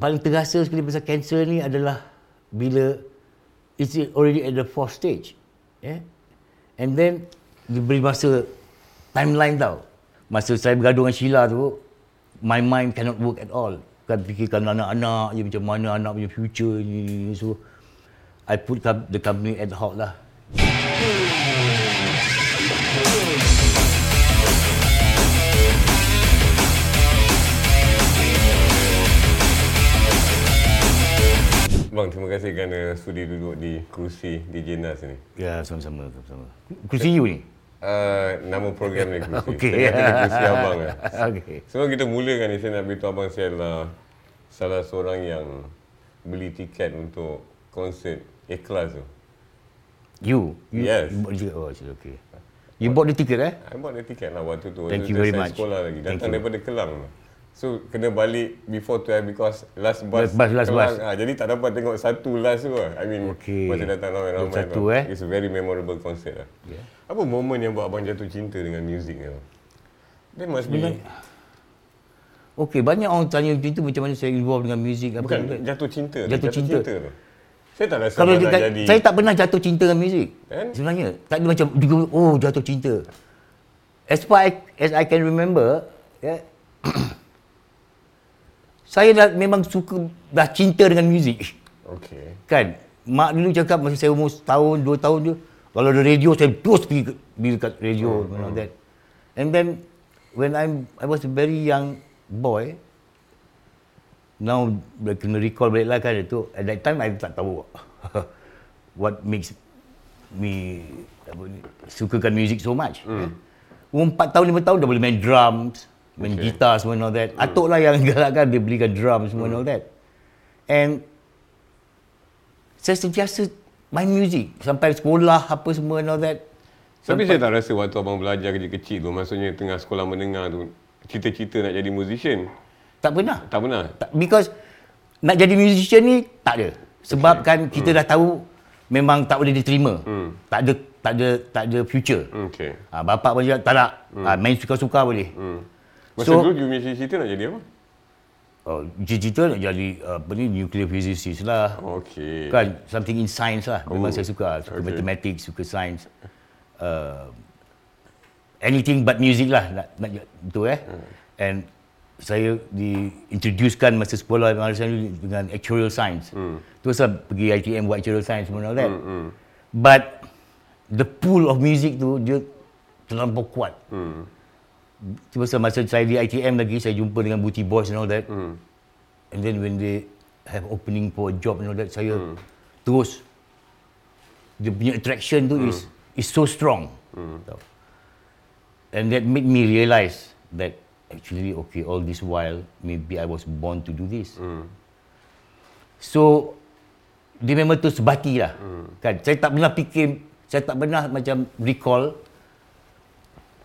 paling terasa sekali pasal kanser ni adalah bila it's already at the fourth stage. Yeah? And then diberi masa timeline tau. Masa saya bergaduh dengan Sheila tu, my mind cannot work at all. Kan fikirkan anak-anak je macam mana anak punya future ni. So, I put the company at halt lah. Bang, terima kasih kerana sudi duduk di kerusi DJ Nas ni. Ya, sama-sama. sama-sama. Kursi you ni? Uh, nama program ni kerusi. Okey. Saya kata kerusi abang lah. Okey. Sebelum kita mulakan ni, saya nak beritahu abang saya adalah salah seorang yang beli tiket untuk konsert ikhlas tu. You? you Yes. You bought the ticket? Oh, okay. You bought the ticket eh? I bought the tiket lah waktu tu. Thank Waktu you very much. sekolah lagi. Thank Datang you. daripada Kelang. So, kena balik before 12 because last bus, Last bus, last bus. Ah, jadi tak dapat tengok satu last tu lah. I mean, Okay. masa datang ramai-ramai Satu, tu. eh. It's a very memorable concert lah. Yeah. Apa momen yang buat abang jatuh cinta dengan muzik ni? There must be... Sebenarnya- Okey, banyak orang tanya macam tu macam mana saya involved dengan muzik apa Bukan, jatuh cinta. tu, Jatuh cinta. tu. Saya tak rasa Kalau dekat, jadi... saya tak pernah jatuh cinta dengan muzik. Kan? Sebenarnya tak ada macam dia- oh jatuh cinta. As far I- as I can remember, yeah, saya dah memang suka dah cinta dengan muzik. Okay. Kan? Mak dulu cakap masa saya umur setahun, dua tahun je, kalau ada radio saya terus pergi, ke- pergi dekat radio Hmm, and all that. And then when I'm I was a very young boy, now dah kena recall balik lah kan itu. At that time I tak tahu what makes me apa ni, sukakan music so much. Hmm. Umur 4 tahun, 5 tahun dah boleh main drums, main Okay. gitar semua and all that. Atuk lah yang galakkan dia belikan drum semua and all that. And saya sentiasa main muzik sampai sekolah apa semua and all that. Tapi saya tak rasa waktu abang belajar kecil-kecil tu, maksudnya tengah sekolah menengah tu, cita-cita nak jadi musician. Tak pernah. Tak pernah? Tak, because nak jadi musician ni tak ada. Sebab kan kita dah tahu memang tak boleh diterima. Hmm. Tak ada tak ada tak ada future. Okay. Ha, bapak pun cakap tak nak. Ha, main suka-suka boleh. Hmm. Masa So- dulu you punya cita-cita nak jadi apa? Oh, cita-cita nak jadi apa ni nuclear physicist lah. Okay. Kan something in science lah. Memang Oh, saya suka. Suka okay. mathematics, suka science. Uh, anything but music lah. Nak, nak betul eh. Hmm. And saya diintroducekan masa sekolah ni dengan actuarial science. Hmm. Terus lah pergi ITM buat actuarial science semua all that. But the pool of music tu dia terlampau kuat. Hmm. Cuma masa saya di ITM lagi saya jumpa dengan Booty Boys and all that. Hmm. And then when they have opening for a job and all that, saya Hmm. terus dia punya attraction tu is is so strong. Hmm. Tahu. And that made me realise that actually okay all this while maybe I was born to do this. Hmm. So dia memang tu sebati lah. Hmm. Kan saya tak pernah fikir, saya tak pernah macam recall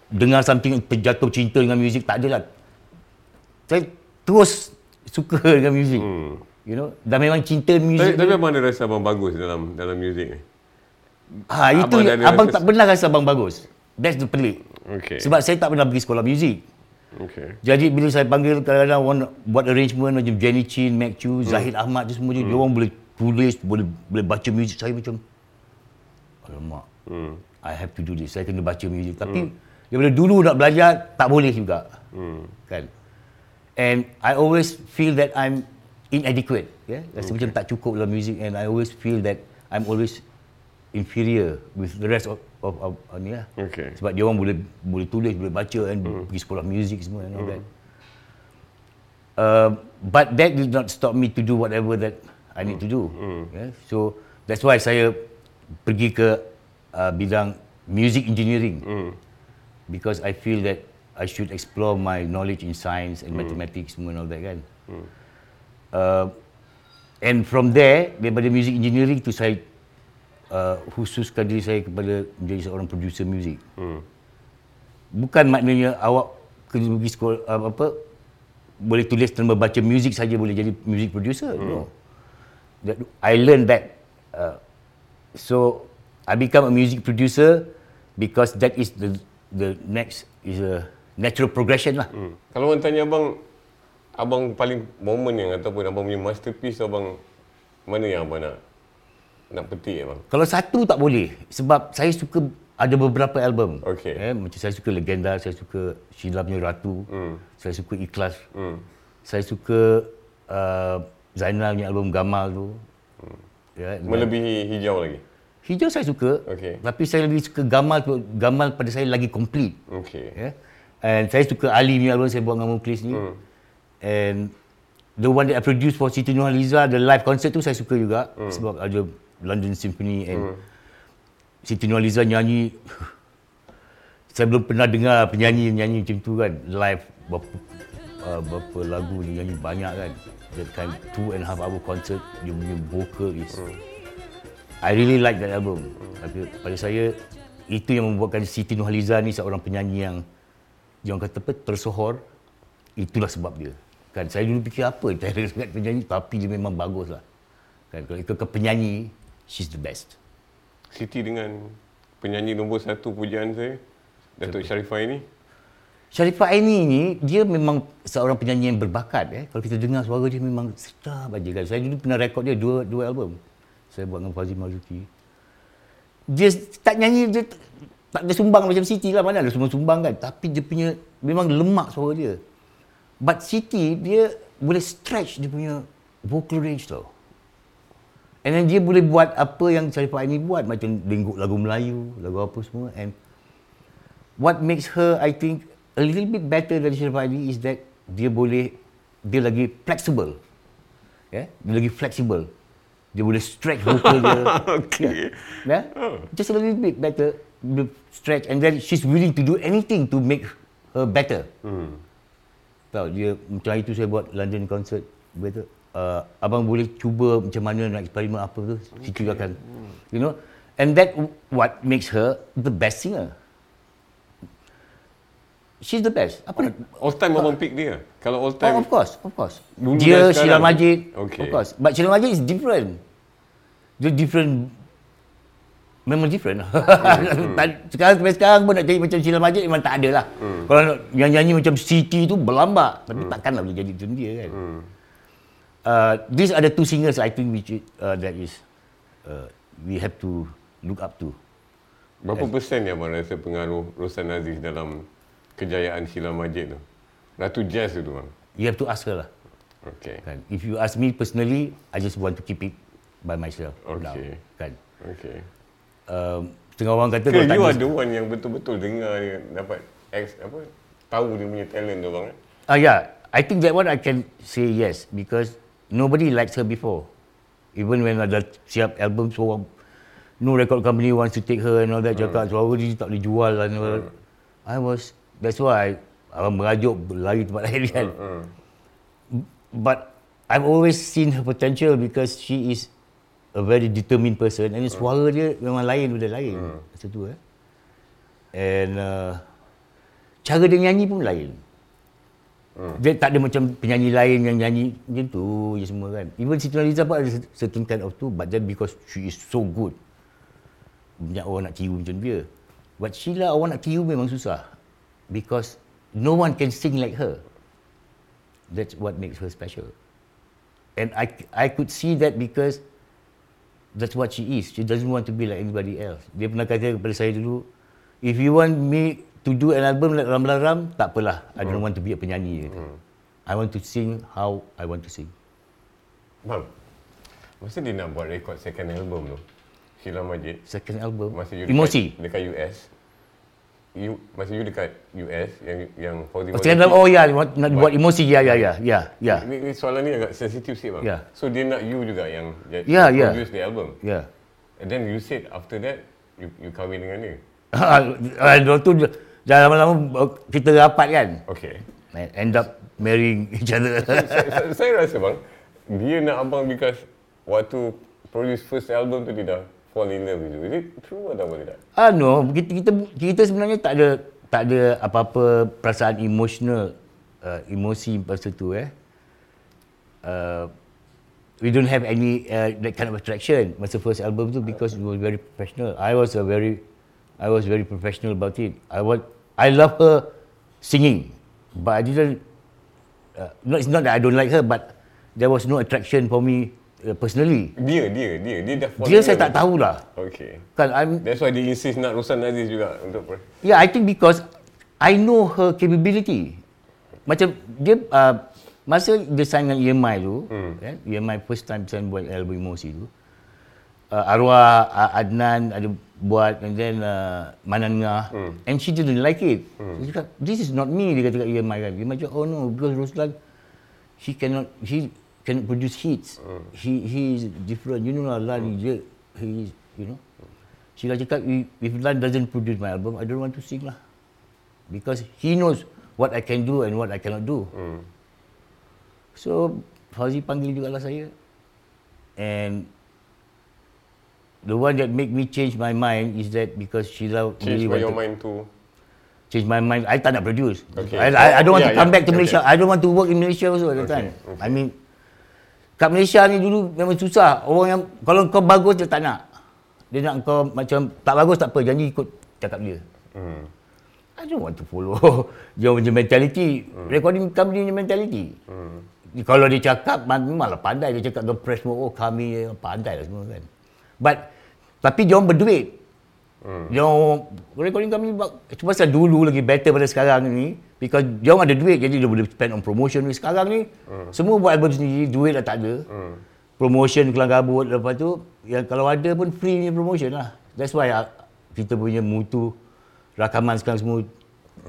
dengar something jatuh cinta dengan muzik tak ada lah. Saya terus suka dengan muzik. Hmm. You know, dah memang cinta Tapi, muzik. tapi abang ada rasa abang bagus dalam dalam muzik ni? ha, itu abang ada abang rasa- tak pernah rasa abang bagus. That's the pelik. Okay. Sebab saya tak pernah pergi sekolah muzik. Okay. Jadi bila saya panggil kadang-kadang orang buat arrangement macam Jenny Chin, Mac Chu, Hmm. Zahid Ahmad tu semua je, dia orang boleh tulis, boleh boleh baca muzik saya macam alamak. Hmm. I have to do this. Saya kena baca muzik. Tapi daripada dulu nak belajar tak boleh juga. Hmm. Kan? And I always feel that I'm inadequate. Yeah? Rasa macam tak cukup dalam muzik and I always feel that I'm always inferior with the rest of of, of, of ni lah. Okay. Sebab dia orang boleh boleh tulis, boleh baca and pergi sekolah muzik semua and all that. Uh, but that did not stop me to do whatever that I need to do. Yeah? So that's why saya pergi ke uh, bidang music engineering because I feel that I should explore my knowledge in science and mathematics semua and all that kan. Uh, and from there daripada music engineering tu saya uh, khususkan diri saya kepada menjadi seorang producer muzik. Bukan maknanya awak kena pergi sekolah uh, apa boleh tulis dan membaca muzik saja boleh jadi music producer. No. That, I learned that. Uh, so I become a music producer because that is the the next is a natural progression lah. Hmm. Kalau orang tanya abang, abang paling moment yang ataupun abang punya masterpiece abang mana yang abang nak nak petik abang? Kalau satu tak boleh sebab saya suka ada beberapa album. Okey. Eh, macam saya suka Legenda, saya suka Sheila punya Ratu, Hmm. saya suka Ikhlas, Hmm. saya suka uh, Zainal punya album Gamal tu. Hmm. Ya, Melebihi hijau lagi. Hijau saya suka, Okey. tapi saya lebih suka Gamal. Gamal pada saya lagi complete. Okey. Yeah. And saya suka Ali punya album saya buat dengan Muklis ni. Hmm. And the one that I produced for Siti Nurhaliza, the live concert tu saya suka juga Hmm. sebab ada London Symphony and Siti Nurhaliza nyanyi saya belum pernah dengar penyanyi nyanyi macam tu kan live berapa uh, berapa lagu dia nyanyi banyak kan that kind two and a half hour concert dia punya vocal is I really like that album tapi pada saya itu yang membuatkan Siti Nurhaliza ni seorang penyanyi yang yang kata apa tersohor itulah sebab dia kan saya dulu fikir apa talent sangat penyanyi tapi dia memang bagus lah kan kalau ikutkan penyanyi she's the best Siti dengan penyanyi nombor satu pujaan saya, Datuk Sharifah ini. Sharifah Aini ni dia memang seorang penyanyi yang berbakat eh. Kalau kita dengar suara dia memang sedap aja kan. Saya dulu pernah rekod dia dua dua album. Saya buat dengan Fazil Marzuki. Dia tak nyanyi dia tak ada sumbang macam Siti lah mana ada semua sumbang kan. Tapi dia punya memang lemak suara dia. But Siti dia boleh stretch dia punya vocal range tau. And then dia boleh buat apa yang Sharifah Aini buat macam dengguk lagu Melayu, lagu apa semua and what makes her I think a little bit better dari Sharifah Ali is that dia boleh dia lagi flexible. Yeah? dia lagi flexible. Dia boleh stretch vocal dia. Okey. Yeah? Just a little bit better stretch and then she's willing to do anything to make her better. Hmm. Tahu dia macam hari tu saya buat London concert betul. Uh, abang boleh cuba macam mana nak eksperimen apa tu okay. Situ akan you know and that what makes her the best singer she's the best apa nak All time abang pick dia. Kalau all Oh, time of course, of course. Dulu dia Sheila. Majid, Okay. of course. But Sheila Majid is different. Dia different. Memang different. Tak- sekarang sampai sekarang pun nak jadi macam Sheila Majid memang tak ada lah. Kalau nak yang nyanyi macam Siti tu berlambak. Tapi takkanlah boleh jadi macam dia kan. Uh, these are the two singers I think which uh, that is uh, we have to look up to. berapa persen yang abang rasa pengaruh Rosan Aziz dalam kejayaan Sheila Majid tu? Ratu Jazz tu bang. You have to ask her lah. Okey. Kan? If you ask me personally, I just want to keep it by myself. now, Okay. Kan? Okey. Um, setengah orang kata Ke tak you ada- ada one yang betul-betul dengar dia dapat ex apa tahu dia punya talent tu bang eh? Ah yeah, I think that one I can say yes because nobody likes her before. Even when ada siap album so no record company wants to take her and all that cakap suara dia tak boleh jual and all that. I was that's why orang merajuk lari tempat lain kan. But I've always seen her potential because she is a very determined person and suara dia memang lain daripada lain. Macam tu eh. And uh, cara dia nyanyi pun lain. Dia tak ada macam penyanyi lain yang nyanyi macam tu je semua kan. Even Siti Nurhaliza pun ada certain kind of tu but then because she is so good. Banyak orang nak tiru macam dia. But Sheila orang nak tiru memang susah. Because no one can sing like her. That's what makes her special. And I, I could see that because that's what she is. She doesn't want to be like anybody else. Dia pernah kata kepada saya dulu, if you want me to do an album like Ram Ram, tak apalah. I don't want to be a penyanyi. Kata. I want to sing how I want to sing. Bang. Masa dia nak buat rekod second album tu, Sheila Majid, Second album, masa you Emosi. dekat, dekat US, you masa you dekat US yang yang Fauzi Oh, album, oh ya, nak nak buat emosi, ya, ya, ya, ya, ya. Ni, ni soalan ni agak sensitif sikit bang. Ya. So dia nak you juga yang yang Ya, ya. produce the album. Ya. And then you said after that you you kahwin dengan dia. Ah, tu dah lama-lama uh, kita rapat kan. Okay. And End up marrying each other. saya, saya rasa bang, dia nak abang because waktu produce first album tu dia dah fall in love with you. Is it true atau tidak? Ah no, kita, kita kita sebenarnya tak ada tak ada apa-apa perasaan emosional uh, emosi pasal tu eh. Uh, we don't have any uh, that kind of attraction masa first album tu because it was very professional. I was a very I was very professional about it. I was I love her singing, but I didn't uh, not, it's not that I don't like her, but there was no attraction for me personally. Dia, dia, dia, dia dah Dia saya tak tahulah. Okay. Kan, I'm, That's why dia insist nak Ruslan Aziz juga untuk yeah, I think because I know her capability. Macam dia, uh, masa dia sign dengan EMI tu, hmm. kan, EMI first time sign buat album Emosi tu, uh, arwah uh, Adnan ada buat and then uh, Manan Ngah hmm. and she didn't like it. Hmm. Dia cakap, this is not me, dia kata kat EMI kan. Dia macam, oh no, because Ruslan, he cannot, he cannot produce hits. Hmm. He he is different. You know lah, Lan, dia, he is, you know. Sheila cakap, if Lan doesn't produce my album, I don't want to sing lah. Because he knows what I can do and what I cannot do. Hmm. So, Fauzi panggil juga lah saya. And the one that make me change my mind is that because Sheila Change really by your wanted- mind too. change my mind. I tak nak produce. Okay. I, I, I don't want Yeah, to come yeah. back to Malaysia. I don't want to work in Malaysia also at the Okay, time. I mean, kat Malaysia ni dulu memang susah. Orang yang, kalau kau bagus dia tak nak. Dia nak kau macam, tak bagus tak apa, janji ikut cakap dia. Hmm. I don't want to follow dia punya mentality. Hmm. Recording company punya mentality. Hmm. Kalau dia cakap, memanglah pandai. Dia cakap ke press oh kami pandai lah semua kan. But, tapi dia orang berduit. Hmm. Dia orang, recording company, cuma pasal dulu lagi better pada sekarang ni. Because dia orang ada duit, jadi dia boleh spend on promotion ni. Sekarang ni, hmm. semua buat album sendiri, duit dah tak ada. Hmm. Promotion kelang kabut, lepas tu, yang kalau ada pun free ni promotion lah. That's why ah, kita punya mutu rakaman sekarang semua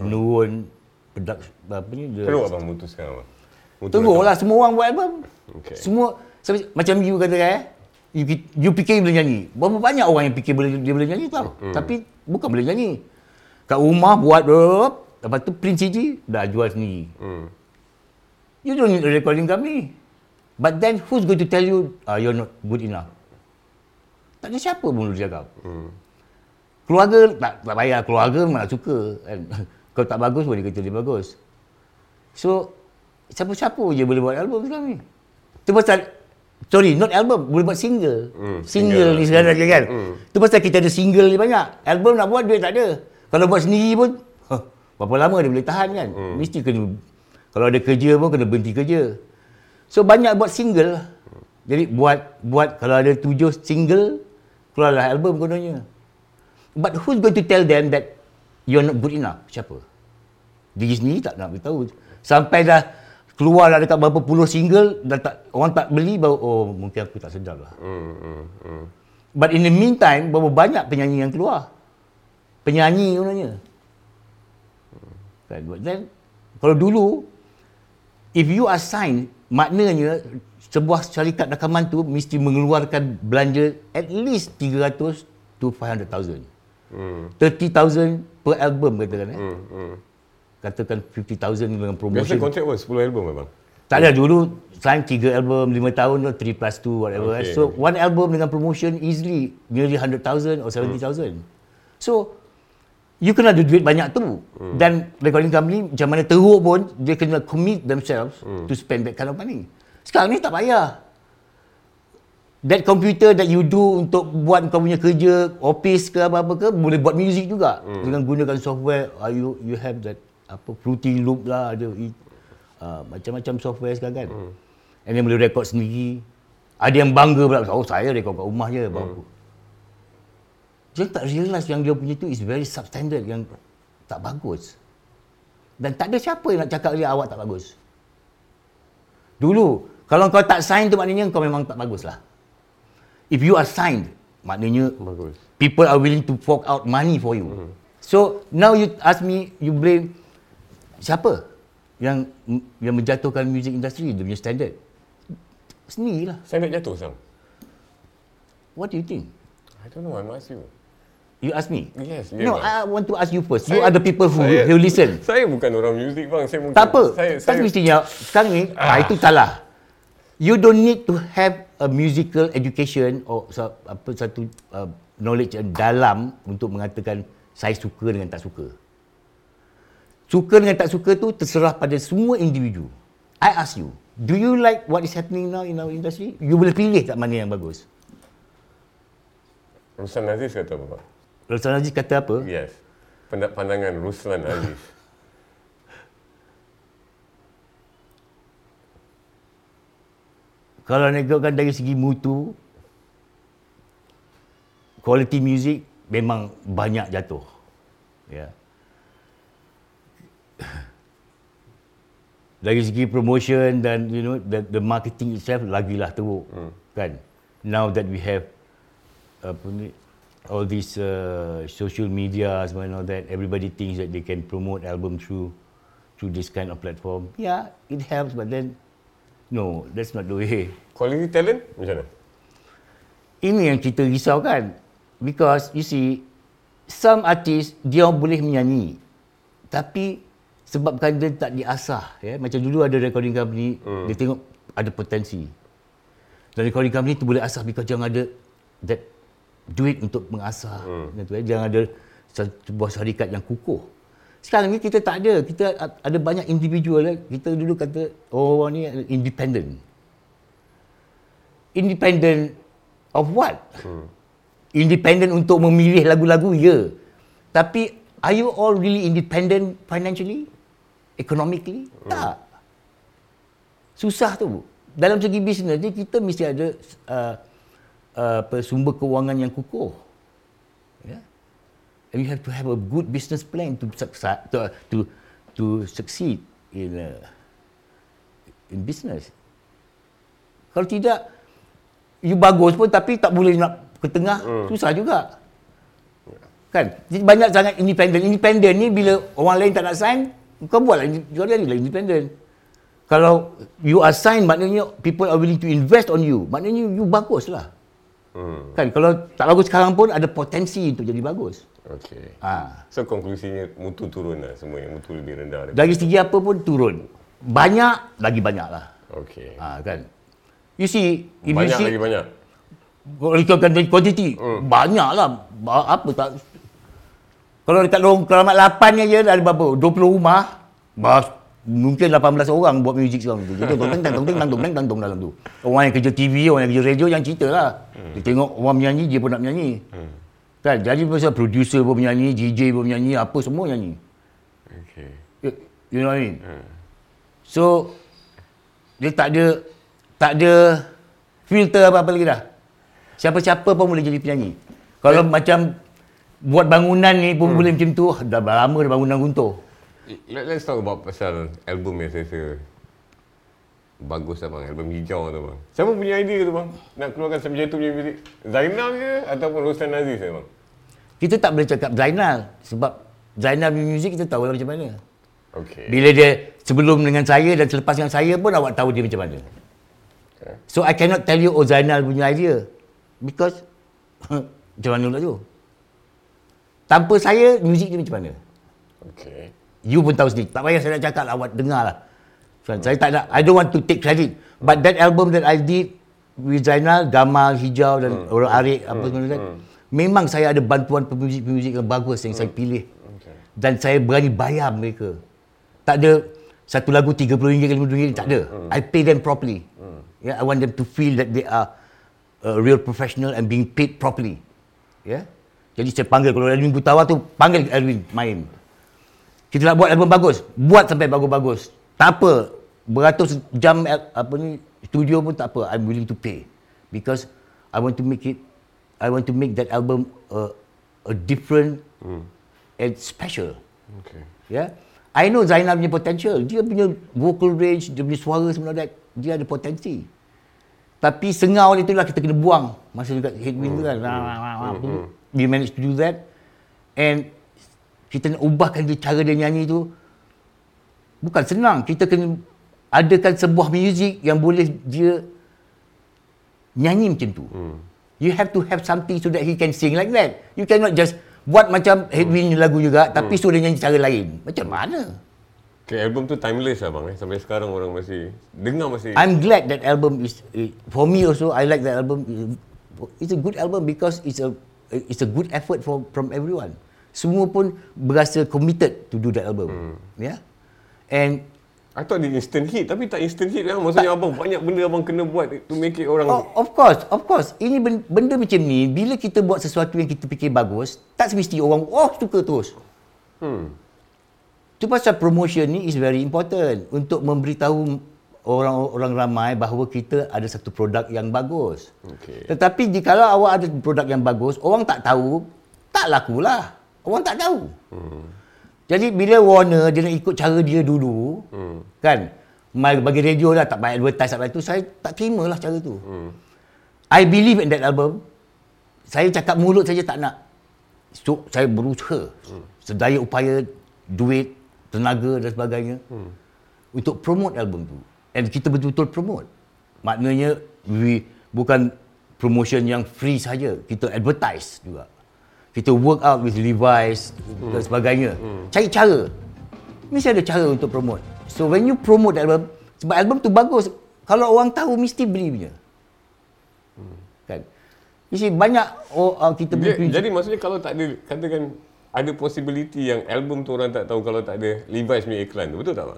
menurun. Produk, apa ni, the- Teruk abang mutu sekarang Teruk lah semua orang buat album. Okay. Semua macam you kata kan, you, you fikir boleh nyanyi. Berapa banyak orang yang fikir boleh dia boleh nyanyi tau. Hmm. Tapi bukan boleh nyanyi. Kat rumah buat lepas tu print CD dah jual sendiri. Hmm. You don't need a recording company. But then who's going to tell you uh, you're not good enough? Tak ada siapa pun boleh cakap. Hmm. Keluarga tak, tak payah. Keluarga memang nak suka. Kan? Kalau tak bagus boleh kata dia bagus. So, siapa-siapa je boleh buat album sekarang ni. Itu pasal, sorry, not album, boleh buat single. Hmm, single, single. ni sekarang lagi kan. Hmm. Itu pasal kita ada single ni banyak. Album nak buat duit tak ada. Kalau buat sendiri pun, huh, berapa lama dia boleh tahan kan. Hmm. Mesti kena, kalau ada kerja pun kena berhenti kerja. So banyak buat single lah. Jadi buat, buat kalau ada tujuh single, keluarlah album kononnya. But who's going to tell them that you're not good enough? Siapa? Diri sendiri tak nak beritahu. Sampai dah keluar dah dekat berapa puluh single, dah tak, orang tak beli baru, oh mungkin aku tak sedap lah. Hmm. Hmm. Hmm. But in the meantime, berapa banyak penyanyi yang keluar? Penyanyi kononnya. Kan? But then, kalau dulu, if you are signed, maknanya sebuah syarikat rakaman tu mesti mengeluarkan belanja at least 300 to 500,000. Hmm. 30,000 per album katakan eh. Hmm. Hmm. Katakan 50,000 dengan Biasa promotion. kontrak apa? 10 album abang? Tak ada dulu sign 3 album 5 tahun tu 3 plus 2 whatever. Okay. So one album dengan promotion easily nearly 100,000 or 70,000. So you kena ada duit banyak tu. Hmm. Dan recording company macam mana teruk pun dia kena commit themselves hmm. to spend that kind of money. Sekarang ni tak payah. That computer that you do untuk buat kau punya kerja office ke apa-apa ke boleh buat music juga hmm. dengan gunakan software you you have that apa Fruity Loop lah ada uh, macam-macam software sekarang kan. Hmm. And then boleh record sendiri. Ada yang bangga pula, oh saya record kat rumah je hmm. Dia tak realise yang dia punya tu is very substandard yang tak bagus. Dan tak ada siapa yang nak cakap dia awak tak bagus. Dulu, kalau kau tak sign tu maknanya kau memang tak bagus lah. If you are signed, maknanya Bagus. people are willing to fork out money for you. Mm. So now you ask me, you blame siapa yang yang menjatuhkan music industry dia punya standard? Sendirilah. Saya nak jatuh sang. What do you think? I don't know, I'm ask you. You ask me. Yes, No, I want to ask you first. you Saya- are the people who saya- who listen. Saya bukan orang muzik bang, saya mungkin Tak apa. Saya tak saya mestinya sekarang ni ah. itu salah. You don't need to have a musical education or apa satu uh, knowledge dalam untuk mengatakan saya suka dengan tak suka. Suka dengan tak suka tu terserah pada semua individu. I ask you, do you like what is happening now in our industry? You boleh pilih tak mana yang bagus. Ruslan Aziz kata apa? Rasul Aziz kata apa? Yes. Pandangan Ruslan Aziz. kalau nak tengokkan dari segi mutu, quality music memang banyak jatuh. Ya. Dari segi promotion dan you know the, the marketing itself lagilah teruk. Hmm. Kan? Now that we have apa ni all these uh, social media and all that everybody thinks that they can promote album through through this kind of platform. Yeah, it helps but then no, that's not the way. Quality talent macam mana? Ini yang kita risau kan. Because you see some artist dia boleh menyanyi tapi sebabkan dia tak diasah ya macam dulu ada recording company hmm. dia tengok ada potensi dan recording company tu boleh asah because jangan ada that duit untuk mengasah hmm. tu, ya. jangan ada sebuah syarikat yang kukuh sekarang ni kita tak ada kita ada banyak individual ya. kita dulu kata oh orang ni independent independent of what hmm. independent untuk memilih lagu-lagu ya tapi are you all really independent financially economically hmm. tak susah tu dalam segi bisnes ni kita mesti ada uh, uh, sumber kewangan yang kukuh. Yeah. And you have to have a good business plan to succeed to to, to succeed in uh, in business. Kalau tidak you bagus pun tapi tak boleh nak ke tengah hmm. susah juga. Kan? Jadi banyak sangat independent. Independent ni bila orang lain tak nak sign, kau buatlah jual dia lah independent. Kalau you are sign maknanya people are willing to invest on you. Maknanya you bagus lah. Hmm. Kan kalau tak bagus sekarang pun ada potensi untuk jadi bagus. Okey. Ha. So konklusinya mutu turun lah semua yang mutu lebih rendah. Dari segi apa pun turun. Banyak lagi banyak lah. Okey. Ha, kan. You see, if banyak you see, lagi banyak. Kalau ikutkan dari kuantiti, hmm. banyak lah. Apa tak. Kalau dekat lorong keramat 8 ni je ada berapa? 20 rumah. Bah, mungkin 18 orang buat muzik sekarang tu. Jadi tong teng tong teng tong teng tong dalam tu. Orang yang kerja TV, orang yang kerja radio yang cerita lah. Hmm. Dia tengok orang menyanyi, dia pun nak menyanyi. Hmm. Kan? Jadi pasal producer pun menyanyi, DJ pun menyanyi, apa semua nyanyi. Okay. You, you know what I mean? Hmm. So, dia tak ada tak ada filter apa-apa lagi dah. Siapa-siapa pun boleh jadi penyanyi. Kalau yeah. macam buat bangunan ni pun hmm. boleh macam tu, dah lama dah bangunan runtuh. Let, let's talk about pasal album yang saya rasa bagus lah bang, album hijau tu bang. Siapa punya idea tu bang? Nak keluarkan sampai jatuh punya muzik? Zainal ke ataupun Rostan Aziz ya bang? Kita tak boleh cakap Zainal sebab Zainal punya muzik kita tahu lah macam mana. Okay. Bila dia sebelum dengan saya dan selepas dengan saya pun awak tahu dia macam mana. Okay. So I cannot tell you oh Zainal punya idea because macam mana pula tu? Tanpa saya, muzik dia macam mana? Okay. You pun tahu sendiri. Tak payah saya nak cakap lah. Awak dengar lah. So, hmm. Saya tak nak. I don't want to take credit. But that album that I did with Zainal, Gamal, Hijau dan hmm. Orang Arik, apa hmm. semua kan. Hmm. Memang saya ada bantuan pemuzik-pemuzik yang bagus yang hmm. saya pilih. Okay. Dan saya berani bayar mereka. Tak ada satu lagu RM30 ke RM50, tak ada. Hmm. I pay them properly. Hmm. Yeah, I want them to feel that they are a real professional and being paid properly. Yeah. Jadi saya panggil kalau Edwin Butawa tu panggil Edwin main. Kita nak buat album bagus. Buat sampai bagus-bagus. Tak apa. Beratus jam apa ni studio pun tak apa. I'm willing to pay. Because I want to make it I want to make that album a, a different hmm. and special. Okay. Yeah. I know Zainal punya potential. Dia punya vocal range, dia punya suara sebenarnya dia ada potensi. Tapi sengau ni itulah kita kena buang masa dekat headwind hmm. tu kan. Hmm. Hmm. We managed to do that. And kita nak ubahkan dia cara dia nyanyi tu bukan senang kita kena adakan sebuah muzik yang boleh dia nyanyi macam tu hmm. you have to have something so that he can sing like that you cannot just buat macam headwind hmm. lagu juga tapi hmm. suruh dia nyanyi cara lain macam mana Okay, album tu timeless lah bang eh. Sampai sekarang orang masih dengar masih. I'm glad that album is for me also. I like that album. It's a good album because it's a it's a good effort for from everyone semua pun berasa committed to do that album. Hmm. Yeah. And I thought dia instant hit tapi tak instant hit kan. Maksudnya tak, abang banyak benda abang kena buat to make it orang oh, Of course, of course. Ini benda, benda macam ni bila kita buat sesuatu yang kita fikir bagus, tak semesti orang oh suka terus. Hmm. Tu pasal promotion ni is very important untuk memberitahu orang-orang ramai bahawa kita ada satu produk yang bagus. Okey. Tetapi jika awak ada produk yang bagus, orang tak tahu, tak lakulah. Orang tak tahu. Hmm. Jadi bila Warner dia nak ikut cara dia dulu, hmm. kan? Bagi radio lah tak payah advertise apa itu, saya tak terima lah cara tu. Hmm. I believe in that album. Saya cakap mulut saja tak nak. So, saya berusaha. Hmm. Sedaya upaya, duit, tenaga dan sebagainya. Hmm. Untuk promote album tu. And kita betul-betul promote. Maknanya, we bukan promotion yang free saja. Kita advertise juga kita work out with Levi's hmm. dan sebagainya. Hmm. Cari cara. Mesti ada cara untuk promote. So when you promote album, sebab album tu bagus, kalau orang tahu mesti beli punya. Hmm. Kan? Mesti banyak oh, uh, kita dia, Jadi maksudnya kalau tak ada, katakan ada possibility yang album tu orang tak tahu kalau tak ada Levi's punya iklan tu, betul tak?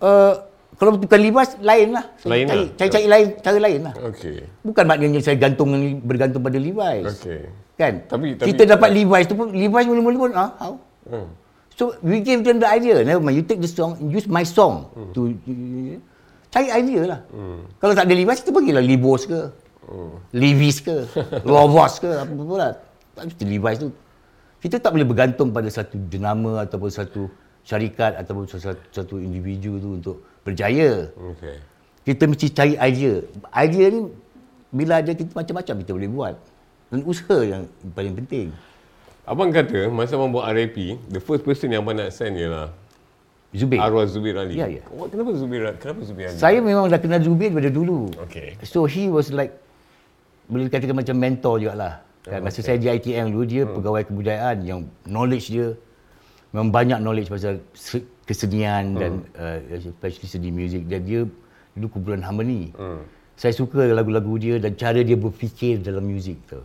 Uh, kalau bukan Levi's, lain lah. Lain cari, lah? Cari, cari lain, cara lain lah. Okay. Bukan maknanya saya gantung bergantung pada Levi's. Okay. Kan? Tapi, tapi kita dapat Levi's tu pun Levi's mula-mula pun ah how? Hmm. So we give them the idea. Never mind you take the song, use my song hmm. to cari idea lah. Hmm. Kalau tak ada Levi's kita pergilah Libos ke. Hmm. Levi's ke. Lovos ke apa apa lah. Tak mesti Levi's tu. Kita tak boleh bergantung pada satu jenama ataupun satu syarikat ataupun satu, satu individu tu untuk berjaya. Okay. Kita mesti cari idea. Idea ni bila ada kita macam-macam kita boleh buat dan usaha yang paling penting. Abang kata masa abang buat RIP, the first person yang abang nak sign ialah Zubir. Arwah Zubir Ali. Ya, ya. Oh, kenapa Zubir? Kenapa Zubir Ali? Saya memang dah kenal Zubir daripada dulu. Okay. So he was like boleh dikatakan macam mentor jugalah. Kan masa saya di ITM dulu dia hmm. pegawai kebudayaan yang knowledge dia memang banyak knowledge pasal kesenian hmm. dan uh, especially seni muzik dan dia dulu kumpulan harmony. Hmm. Saya suka lagu-lagu dia dan cara dia berfikir dalam muzik tu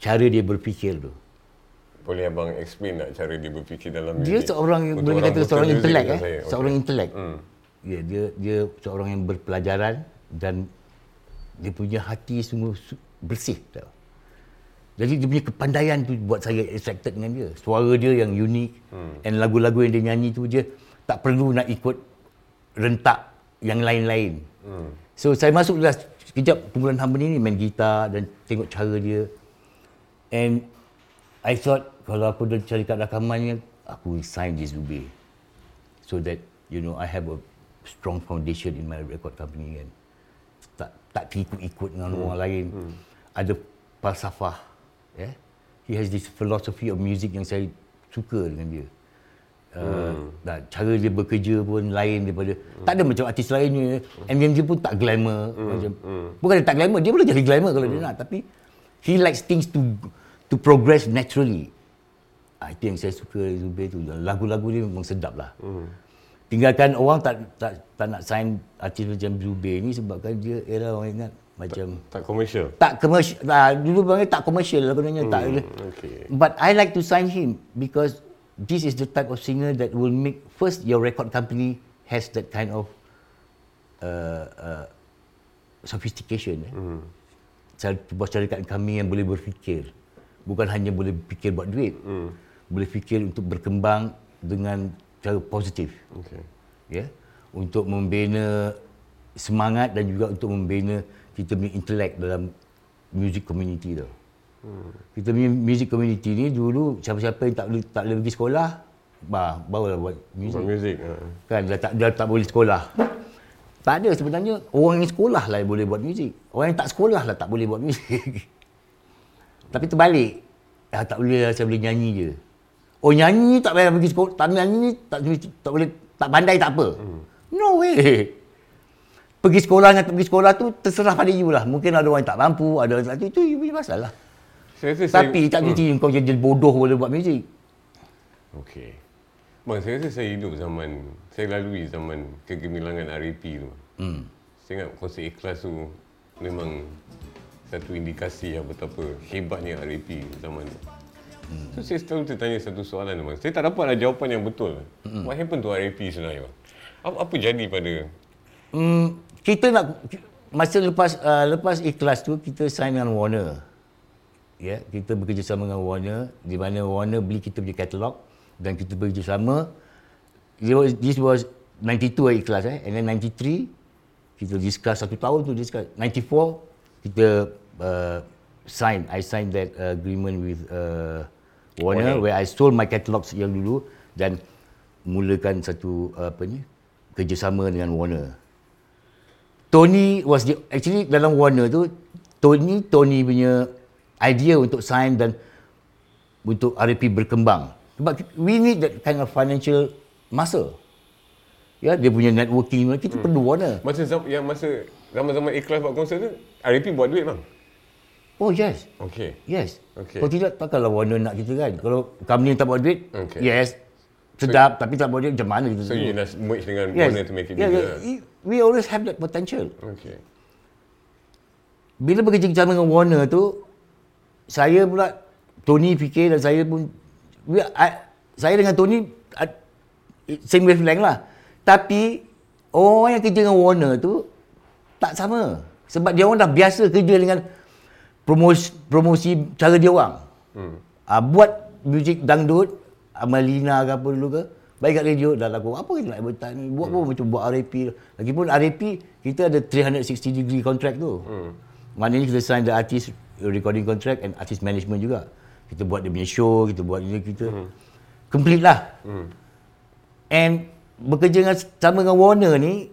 cara dia berfikir tu. Boleh abang explain tak cara dia berfikir dalam Dia seorang yang boleh kata seorang intelek eh. Okay. Seorang intelek. Hmm. Ya, dia dia seorang yang berpelajaran dan dia punya hati sungguh bersih tau. Jadi dia punya kepandaian tu buat saya attracted dengan dia. Suara dia yang unik hmm. and lagu-lagu yang dia nyanyi tu dia tak perlu nak ikut rentak yang lain-lain. Hmm. So saya masuk dalam sekejap kumpulan hamba ni main gitar dan tengok cara dia And I thought kalau aku dah cari kat rakamannya, aku will sign this Zubir. So that, you know, I have a strong foundation in my record company kan. Tak tak ikut-ikut dengan hmm. orang lain. Hmm. Ada falsafah. Yeah? He has this philosophy of music yang saya suka dengan dia. Uh, hmm. cara dia bekerja pun lain daripada hmm. tak ada macam artis lainnya MMG pun tak glamour hmm. macam hmm. bukan dia tak glamour dia boleh jadi glamour kalau hmm. dia nak tapi he likes things to to progress naturally. Ah, itu yang saya suka Zubir tu. Lagu-lagu dia memang sedap lah. Hmm. Tinggalkan orang tak, tak tak nak sign artis macam Zubir ni sebabkan dia era orang ingat macam tak komersial. Tak komersial. Nah, dulu bang tak komersial lah kononnya hmm, tak. Okay. But I like to sign him because this is the type of singer that will make first your record company has that kind of uh, uh, sophistication. Eh? Hmm bos syarikat kami yang boleh berfikir bukan hanya boleh fikir buat duit hmm. boleh fikir untuk berkembang dengan cara positif okay. ya yeah? untuk membina semangat dan juga untuk membina kita punya intelek dalam music community tu hmm. kita punya music community ni dulu siapa-siapa yang tak boleh tak boleh pergi sekolah bah barulah buat music, buat music ha. kan dah tak dah tak boleh sekolah tak ada sebenarnya orang yang sekolah lah yang boleh buat muzik. Orang yang tak sekolah lah tak boleh buat muzik. Tapi terbalik. Ya, tak boleh lah, saya boleh nyanyi je. Oh nyanyi tak payah pergi sekolah. Tak nyanyi tak, tak boleh tak pandai tak apa. Hmm. No way. Pergi sekolah dengan tak pergi sekolah tu terserah pada you lah. Mungkin ada orang yang tak mampu, ada orang tak itu you punya masalah. Saya Tapi saya, tak mesti hmm. kau jadi bodoh boleh buat muzik. Okey. Bang, saya rasa saya hidup zaman, saya lalui zaman kegemilangan RAP tu. Hmm. Saya ingat konsert ikhlas tu memang satu indikasi yang betapa hebatnya RAP zaman tu. Hmm. So, saya selalu tertanya satu soalan, bang. Saya tak dapatlah jawapan yang betul. Hmm. What happened to RAP sebenarnya, bang? Apa, apa jadi pada... Hmm, kita nak... Masa lepas uh, lepas ikhlas tu, kita sign dengan Warner. Ya, yeah, kita bekerjasama dengan Warner. Di mana Warner beli kita punya katalog dan kita bekerjasama. This was 92 ikhlas eh. And then 93, kita discuss satu tahun tu discuss. 94, kita uh, sign, I signed that uh, agreement with uh, Warner, Warner. where I sold my catalogs yang dulu dan mulakan satu uh, apa ni kerjasama dengan Warner. Tony was the, actually dalam Warner tu Tony Tony punya idea untuk sign dan untuk RP berkembang. Sebab we need that kind of financial muscle. Ya, dia punya networking, kita perlu Warner. Masa yang masa zaman-zaman ikhlas buat konsert tu, RP buat duit bang. Oh yes, Okey. yes. Okey. Kalau tidak, takkanlah Warner nak kita kan. Kalau company tak buat duit, Okey. yes. Sedap, tapi tak duit, macam mana kita So you nak merge dengan yes. Warner to make it yeah, bigger. yeah. We always have that potential. Okey. Bila bekerja sama dengan Warner tu, saya pula, Tony fikir dan saya pun, we, I, saya dengan Tony, uh, same wavelength lah. Tapi, orang yang kerja dengan Warner tu, tak sama. Sebab dia orang dah biasa kerja dengan promosi, promosi cara dia orang. Hmm. Uh, buat muzik dangdut, Amalina ke apa dulu ke, baik kat radio, dah laku. Apa kita nak advertise ni? Buat apa macam buat RAP. Lagipun RAP, kita ada 360 degree contract tu. Hmm. Maknanya kita sign the artist recording contract and artist management juga. Kita buat dia punya show, kita buat ini, kita hmm. complete lah. Hmm. And bekerja dengan, sama dengan Warner ni,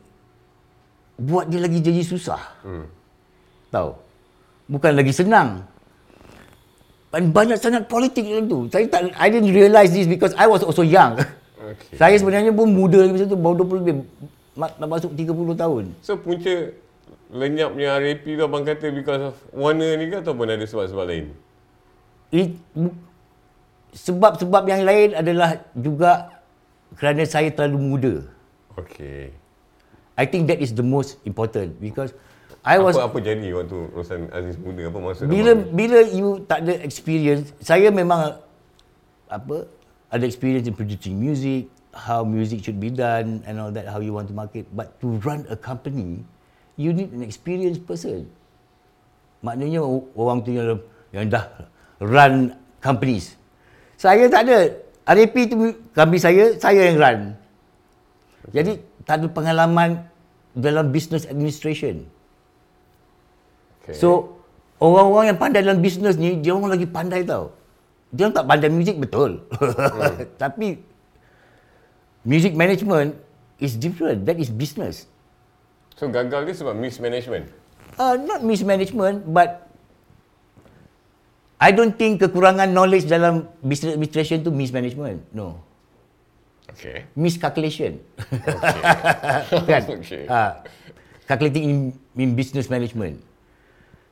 buat dia lagi jadi susah. Hmm. Tahu? Bukan lagi senang. Dan banyak sangat politik dalam tu. Saya tak, I didn't realise this because I was also young. Okey. Saya sebenarnya pun muda lagi masa tu, baru 20 lebih. Nak masuk 30 tahun. So punca lenyapnya RAP tu abang kata because of Warner ni ke ataupun ada sebab-sebab lain? It, sebab-sebab yang lain adalah juga kerana saya terlalu muda. Okey. I think that is the most important because I was Apa apa jadi waktu Rosan Aziz muda apa maksud bila abang? bila you tak ada experience, saya memang apa ada experience in producing music, how music should be done and all that, how you want to market. But to run a company, you need an experienced person. Maknanya orang tu yang, yang dah run companies. Saya tak ada. RAP tu company saya, saya yang run. Jadi tak ada pengalaman dalam business administration. Okay. So orang-orang yang pandai dalam bisnes ni dia orang lagi pandai tau. Dia orang tak pandai muzik betul. Tapi music management is different. That is business. so gagal dia sebab mismanagement. Uh, not mismanagement but I don't think kekurangan knowledge dalam business administration tu mismanagement. No. Okey. Miscalculation. kan? Okay. Ah, calculating in, in business management.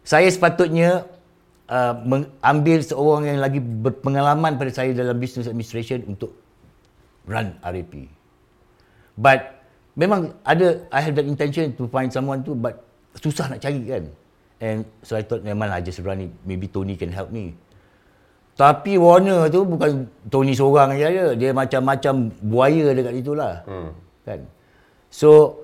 Saya sepatutnya uh, mengambil seorang yang lagi berpengalaman pada saya dalam business administration untuk run RAP. But memang ada I have that intention to find someone tu but susah nak cari kan. And so I thought memang lah just run it. Maybe Tony can help me. Tapi Warner tu bukan Tony seorang je ada. Dia macam-macam buaya dekat situ lah. Hmm. Kan? So,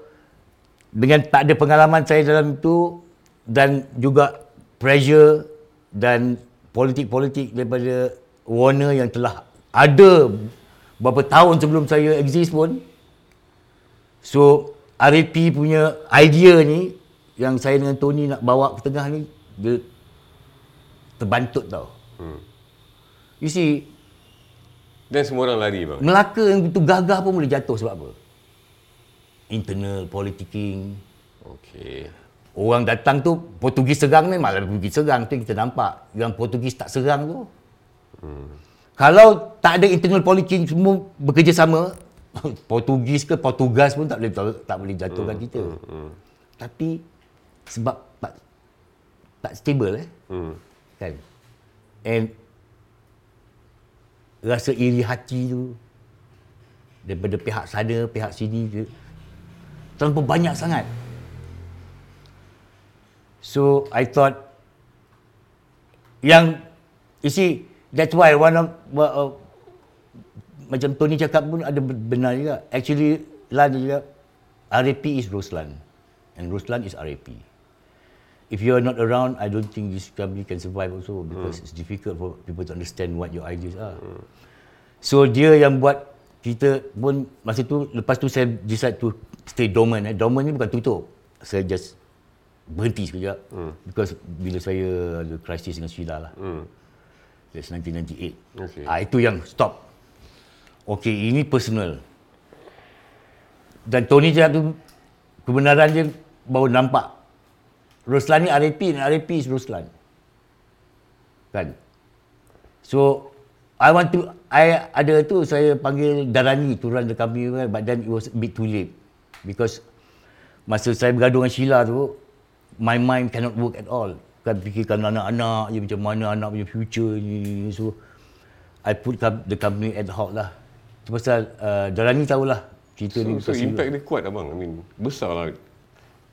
dengan tak ada pengalaman saya dalam itu dan juga pressure dan politik-politik daripada Warner yang telah ada beberapa tahun sebelum saya exist pun. So, RAP punya idea ni yang saya dengan Tony nak bawa ke tengah ni, dia terbantut tau. Hmm. You see, Dan semua orang lari bang. Melaka yang begitu gagah pun boleh jatuh sebab apa? Internal politicking. Okey. Orang datang tu Portugis serang ni malah Portugis serang tu kita nampak. Yang Portugis tak serang tu. Hmm. Kalau tak ada internal politicking semua bekerjasama, Portugis ke Portugas pun tak boleh tak boleh jatuhkan hmm. kita. Hmm. Hmm. Tapi sebab tak tak stable eh. Hmm. Kan? And rasa iri hati tu daripada pihak sana, pihak sini tu terlalu banyak sangat. So I thought yang you see that's why one of uh, macam Tony cakap pun ada benar juga. Actually Lan juga RAP is Ruslan and Ruslan is RAP. If you are not around, I don't think this company can survive also because mm. it's difficult for people to understand what your ideas are. Mm. So dia yang buat kita pun masa tu lepas tu saya decide to stay dormant eh. Dormant ni bukan tutup. Saya just berhenti sekejap. Hmm. Because bila saya ada krisis dengan Sheila lah. Hmm. That's 1998. Okay. Ah, itu yang stop. Okay, ini personal. Dan Tony cakap tu kebenaran dia baru nampak. Roslan ni RAP, dan RAP is Roslan. Kan? So, I want to, I ada tu saya panggil Darani to run the company kan, but then it was a bit too late. Because masa saya bergaduh dengan Sheila tu, my mind cannot work at all. Kan fikirkan anak-anak je macam mana anak punya future ni. So, I put the company ad hoc lah. Tu pasal uh, Darani tahulah cerita ni. So, so pasal impact dia kuat abang. I mean, besar lah.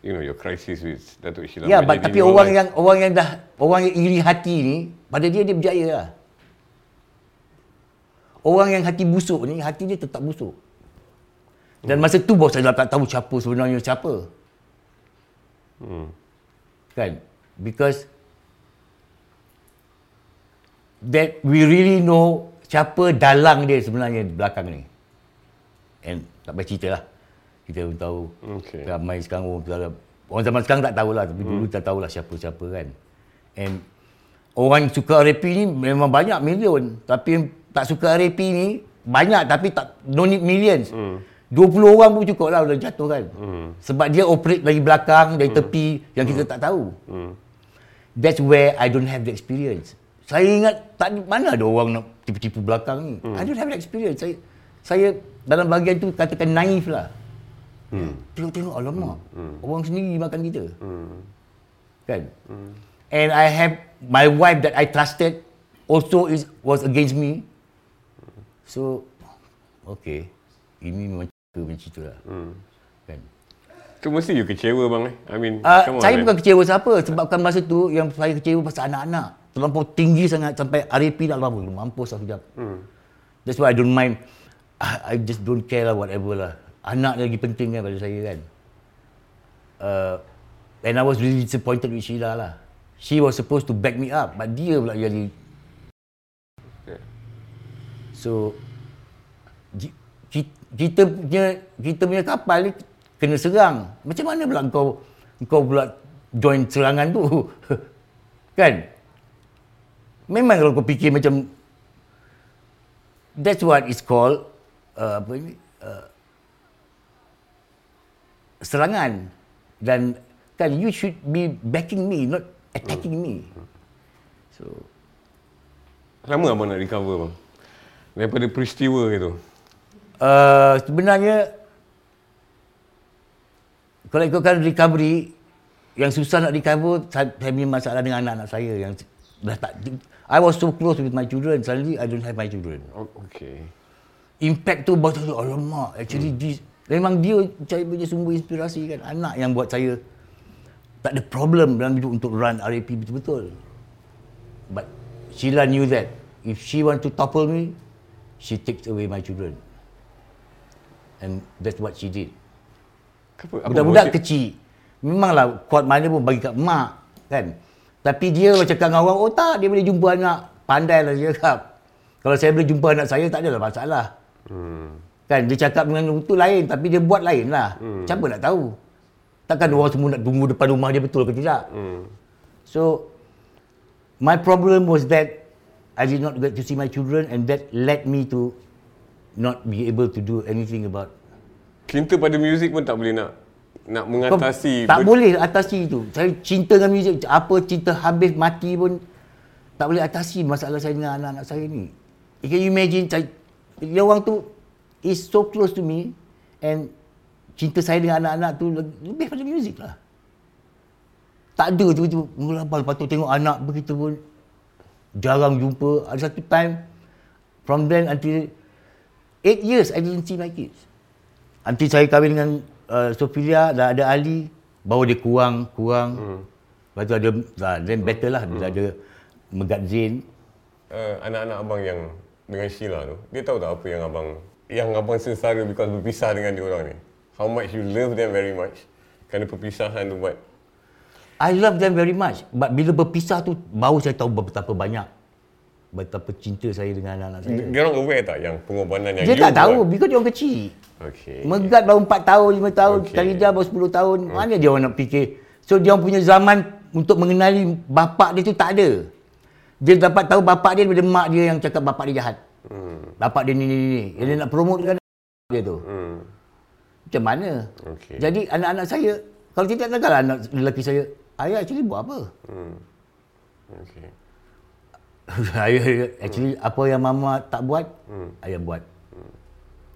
You know, your crisis with Datuk Sheila. Ya, but, tapi orang life. yang orang yang dah orang yang iri hati ni pada dia dia berjaya lah. Orang yang hati busuk ni hati dia tetap busuk. Dan masa tu bos saya dah tak tahu siapa sebenarnya siapa. Hmm. Kan? Because that we really know siapa dalang dia sebenarnya di belakang ni. And tak payah cerita lah. Kita pun tahu. Okay. Ramai sekarang orang, orang, orang zaman sekarang tak tahulah. Tapi dulu tak tahulah siapa-siapa kan. And orang suka RAP ni memang banyak million. Tapi tak suka RAP ni banyak tapi tak no need millions. Hmm. 20 orang pun cukup lah dah jatuh kan. Hmm. Sebab dia operate dari belakang, dari tepi yang kita tak tahu. Hmm. That's where I don't have the experience. Saya ingat tak mana ada orang nak tipu-tipu belakang ni. Hmm. I don't have the experience. Saya saya dalam bahagian tu katakan naif lah. Hmm. Tengok-tengok alamak. Hmm. Orang sendiri makan kita. Hmm. Kan? Hmm. And I have my wife that I trusted also is was against me. So okay. Ini memang cerita macam cerita lah. Hmm. Kan? Tu mesti you kecewa bang eh. I mean, Uh, come on, saya man. bukan kecewa siapa sebabkan masa tu yang saya kecewa pasal anak-anak. Terlampau tinggi sangat sampai RAP dah lama. Mampus lah kejap. Hmm. That's why I don't mind. I, I just don't care lah whatever lah. Anak lagi penting kan pada saya kan. Uh, and I was really disappointed with Sheila lah. She was supposed to back me up. But dia pula jadi. Okay. So, kita punya kita punya kapal ni kena serang. Macam mana pula kau kau pula join serangan tu? kan? Memang kalau kau fikir macam that's what is called uh, apa ni? Uh, serangan dan kan you should be backing me not attacking me. So Lama abang nak recover bang? Daripada peristiwa itu. Uh, sebenarnya kalau ikutkan recovery yang susah nak recover saya, saya punya masalah dengan anak-anak saya yang dah tak I was so close with my children suddenly I don't have my children. Oh, okay. impact tu buat saya alamak actually hmm. this memang dia saya punya sumber inspirasi kan anak yang buat saya. Tak ada problem dalam hidup untuk run RAP betul-betul. But Sheila knew that. If she want to topple me she takes away my children and that's what she did. Apa, Budak-budak kecil. Memanglah kuat mana pun bagi kat mak kan? Tapi dia macam cakap dengan orang Oh tak dia boleh jumpa anak. Pandai lah dia cakap. Kalau saya boleh jumpa anak saya tak adalah masalah. Hmm. Kan? Dia cakap dengan itu lain Tapi dia buat lain lah. Hmm. Siapa nak tahu? Takkan orang semua nak tunggu depan rumah dia betul ke tidak? Hmm. So My problem was that I did not get to see my children And that led me to Not be able to do anything about Cinta pada muzik pun tak boleh nak nak Kau mengatasi tak ber- boleh atasi itu. Saya cinta dengan muzik, apa cinta habis mati pun tak boleh atasi masalah saya dengan anak-anak saya ni. You can imagine saya, dia orang tu is so close to me and cinta saya dengan anak-anak tu lebih pada muzik lah. Tak ada tiba-tiba mengelabal lepas tu tengok anak begitu pun jarang jumpa. Ada satu time from then until 8 years I didn't see my kids. Nanti saya kahwin dengan uh, Sophilia dah ada Ali baru dia kurang kurang. Hmm. Lepas tu ada uh, then better lah bila ada Megat Zain. uh, anak-anak abang yang dengan Sheila tu, dia tahu tak apa yang abang yang abang sengsara because berpisah dengan dia orang ni. How much you love them very much. Kerana perpisahan tu buat I love them very much. But bila berpisah tu baru saya tahu betapa banyak betapa cinta saya dengan anak-anak saya. Dia orang aware tak yang pengorbanan yang Dia you tak tahu buat? because dia orang kecil. Okay. Megat baru 4 tahun, 5 tahun, okay. Khalidah baru 10 tahun. Mana dia orang nak fikir? So dia orang punya zaman untuk mengenali bapak dia tu tak ada. Dia dapat tahu bapak dia daripada mak dia yang cakap bapak dia jahat. Hmm. Bapak dia ni ni ni. ni. Dia nak promotekan dia tu. Hmm. Macam mana? Okey. Jadi anak-anak saya, kalau tidak takkanlah anak lelaki saya, ayah actually buat apa? Hmm. Okay. ayah actually apa yang mama tak buat, Hmm. ayah buat.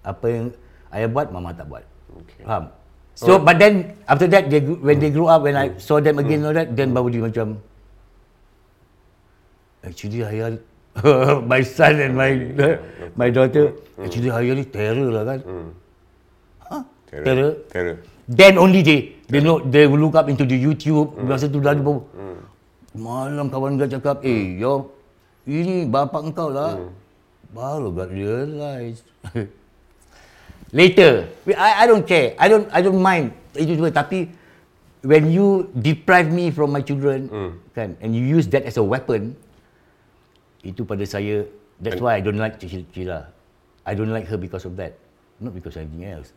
Apa yang ayah buat, mama tak buat. Okay. Faham? So, but then after that, they, when they grew up, when I saw them again, all that, then baru dia macam, actually ayah, my son and my my daughter, actually ayah ni terror lah kan. Huh? Terror. Terror. Terror. Then only they, they know, they will look up into the YouTube, masa tu dah baru, malam kawan dia cakap, eh, yo, ini bapak engkau lah. Baru got realize. Later, I, I don't care. I don't I don't mind itu semua. Tapi when you deprive me from my children, kan, and you use that as a weapon, itu pada saya. That's why I don't like Cik Cila. I don't like her because of that, not because of anything else.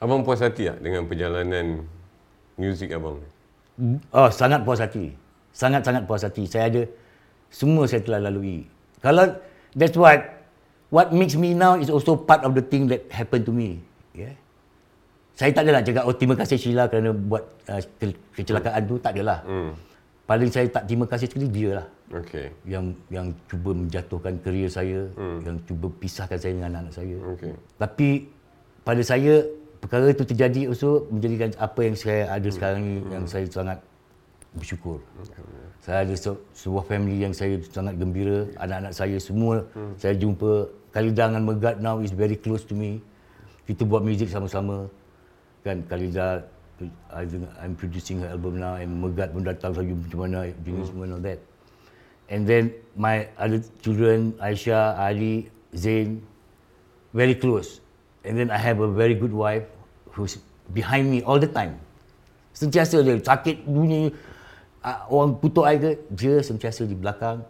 Abang puas hati tak dengan perjalanan muzik abang? Oh, sangat puas hati. Sangat-sangat puas hati. Saya ada semua saya telah lalui. Kalau that's what what makes me now is also part of the thing that happened to me. Yeah. Saya tak adalah cakap oh terima kasih Sheila kerana buat uh, ke- kecelakaan tu tak adalah. Hmm. Paling saya tak terima kasih sekali dia lah Okay. yang yang cuba menjatuhkan kerjaya saya, yang cuba pisahkan saya dengan anak-anak saya. Okay. Tapi pada saya perkara itu terjadi also menjadikan apa yang saya ada sekarang ni yang saya sangat bersyukur. Saya ada se- sebuah family yang saya sangat gembira, anak-anak saya semua saya jumpa Khalida dengan Megat now is very close to me. Kita buat muzik sama-sama. Kan Khalida I think I'm producing her album now and Megat pun datang lagi macam mana jenis semua and all that. And then my other children, Aisyah, Ali, Zain, very close. And then I have a very good wife who's behind me all the time. Sentiasa dia sakit bunyi uh, orang kutuk I ke, dia sentiasa di belakang.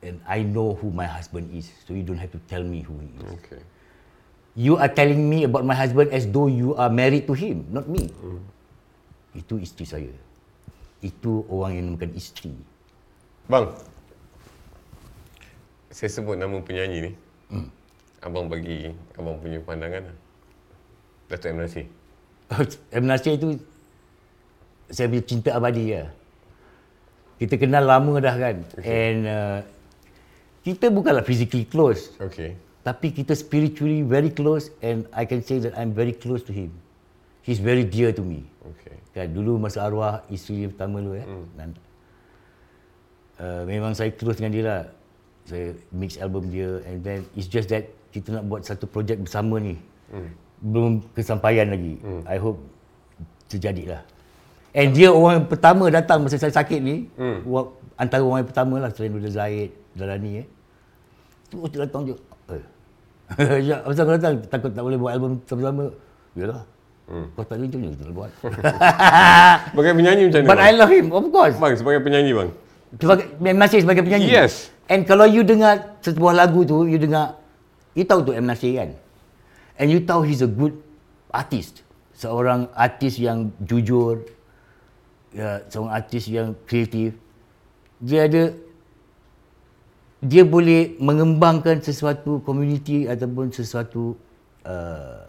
And I know who my husband is. So you don't have to tell me who he is. Okay. You are telling me about my husband as though you are married to him, not me. Itu isteri saya. Itu orang yang namakan isteri. Bang. Saya sebut nama penyanyi ni. Abang bagi abang punya pandangan lah. Datuk M. Nasir. M. Nasir itu saya punya cinta abadi ya. Kita kenal lama dah kan. Okay. And uh, kita bukanlah physically close. Okay. Tapi kita spiritually very close and I can say that I'm very close to him. He's very dear to me. Okay. Kan dulu masa arwah isteri pertama dulu ya. Hmm. Dan, uh, memang saya close dengan dia lah. Saya mix album dia and then it's just that kita nak buat satu projek bersama ni. Hmm. Belum kesampaian lagi. Hmm. I hope terjadilah. And dia orang yang pertama datang masa saya sakit ni. Hmm. Antara orang yang pertama lah selain daripada Zaid, Dalani eh. Terus datang je. Eh. ya, pasal kau datang takut tak boleh buat album sama-sama. Yalah. Hmm. Kau tak kita nak buat. Sebagai penyanyi macam mana? But I bang? love him, of course. Bang, sebagai penyanyi bang. Sebagai, M. Nasir sebagai penyanyi. Yes. And kalau you dengar sebuah lagu tu, you dengar, you tahu tu M. Nasir kan? And you tahu he's a good artist. Seorang artis yang jujur, ya, seorang artis yang kreatif. Dia ada, dia boleh mengembangkan sesuatu community ataupun sesuatu uh,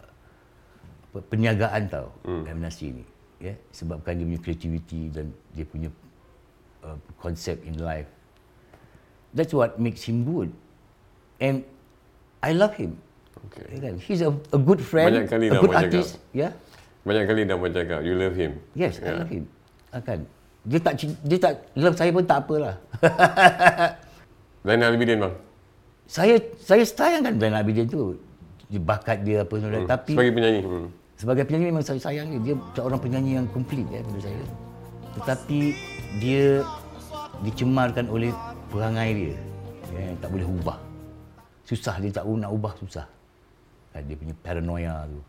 pe- perniagaan tau hmm. M. Nasir ni. Ya, sebabkan dia punya creativity dan dia punya uh, konsep in life. That's what makes him good. And I love him. Okay. Ya kan? He's a, a good friend, Banyak kali a good abang cakap. artist. Ya. Banyak kali dah abang cakap, you love him. Yes, Ya. I love him. Akan. Dia tak dia tak love saya pun tak apalah. Zainal Abidin bang. saya saya sayangkan Zainal Abidin tu. Dia bakat dia apa semua hmm. tapi Sebagai penyanyi. Hmm. Sebagai penyanyi memang saya sayang dia. Dia seorang penyanyi yang komplit ya pada saya. Tetapi dia dicemarkan oleh perangai dia. Ya, yang tak boleh ubah. Susah dia tak nak ubah susah. Kan, Dia punya paranoia tu.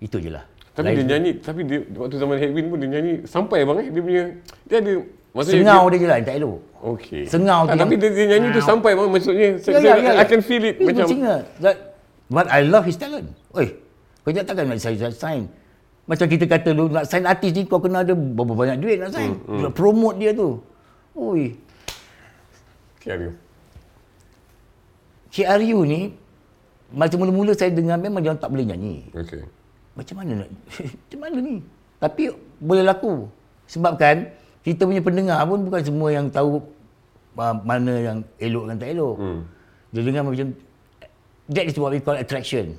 Itu je lah. Tapi dia nyanyi, tapi dia waktu zaman Headwind pun dia nyanyi sampai bang eh. Dia punya, dia ada Maksudnya Sengau dia je lah yang tak elok. Okey. Sengau tu Ah, tapi dia, dia nyanyi tu sampai bang maksudnya. Ya, ya, ya, I can feel it He's macam singer. That, but I love his talent. Oi, kau tak takkan nak sign, sign. Macam kita kata dulu, nak sign artis ni kau kena ada berapa banyak duit nak sign. Hmm, Nak promote dia tu. Oi, KRU. KRU ni, macam mula-mula saya dengar memang dia tak boleh nyanyi. Okey. Macam mana nak, macam mana ni? Tapi boleh laku. Sebabkan kita punya pendengar pun bukan semua yang tahu uh, mana yang elok dan tak elok. Hmm. Dia dengar macam, that is what we call attraction.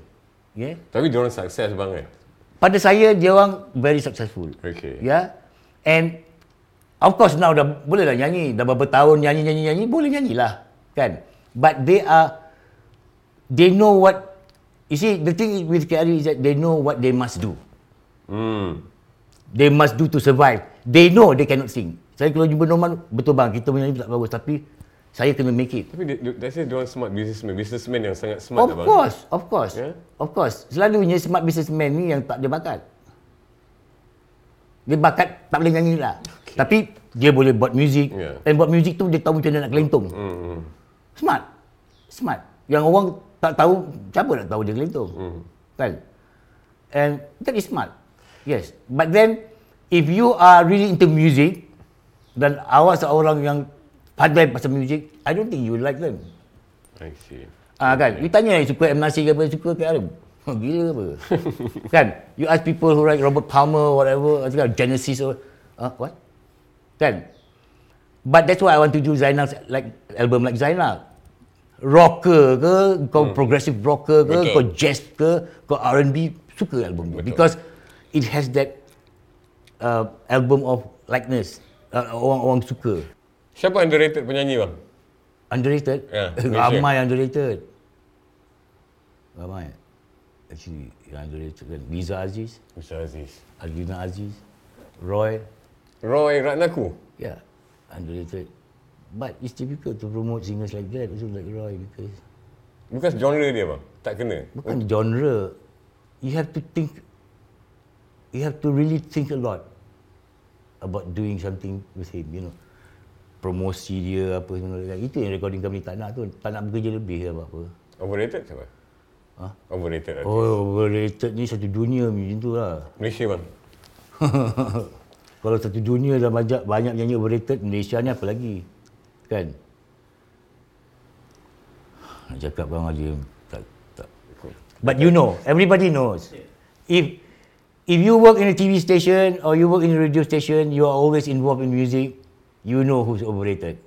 Yeah? Tapi dia orang sukses bang eh. pada saya dia orang very successful. Okey. Ya. Yeah? And of course now dah boleh lah nyanyi. Dah berapa tahun nyanyi nyanyi nyanyi boleh nyanyilah. Kan? But they are they know what you see the thing with KRI is that they know what they must do. Hmm. They must do to survive. They know they cannot sing. Saya kalau jumpa Norman, betul bang, kita punya tak bagus tapi saya kena make it. Tapi dia, dia orang smart businessman. Businessman yang sangat smart Of lah, bang. course, of course. Yeah? Of course. Selalunya smart businessman ni yang tak ada bakat. Dia bakat tak boleh nyanyi lah. Okay. Tapi dia boleh buat muzik. Yeah. Dan buat muzik tu dia tahu macam mana nak kelentong. Hmm, hmm. Smart. Smart. Yang orang tak tahu, siapa nak tahu dia kelentong? Hmm. Kan? And that is smart. Yes. But then, if you are really into music, dan awak seorang yang pandai pasal muzik, I don't think you will like them. I see. Ah kan, you tanya yang suka M Nasir ke apa, suka ke Arab. Gila apa? kan, you ask people who like Robert Palmer whatever, kan Genesis or uh, what? Kan? But that's why I want to do Zainal like album like Zainal. Rocker ke, kau hmm. progressive rocker ke, Betul. kau jazz ke, kau R&B, suka album tu. Betul. Because it has that uh, album of likeness. Uh, orang-orang suka. Siapa underrated penyanyi bang? Underrated? Ya, Malaysia. Ramai underrated. Ramai. Actually, yang underrated kan. Liza Aziz, Mr. Aziz. Adlina Aziz, Roy. Roy Ratnaku. Yeah, underrated. But it's difficult to promote singers like that also like Roy because Bukan genre dia bang. Tak kena. bukan genre. You have to think, you have to really think a lot about doing something with him, you know. Promosi dia apa semua. Itu yang recording company tak nak tu. Tak nak bekerja lebih ke apa-apa. Overrated siapa? Ha? Overrated. Oh, overrated ni satu dunia macam tu lah. Malaysia bang. Kalau satu dunia dah banyak, banyak nyanyi overrated, Malaysia ni apa lagi? Kan? Nak cakap bang Haji, tak, tak. But you know, everybody knows. If if you work in a TV station or you work in a radio station, you are always involved in music, you know who's overrated.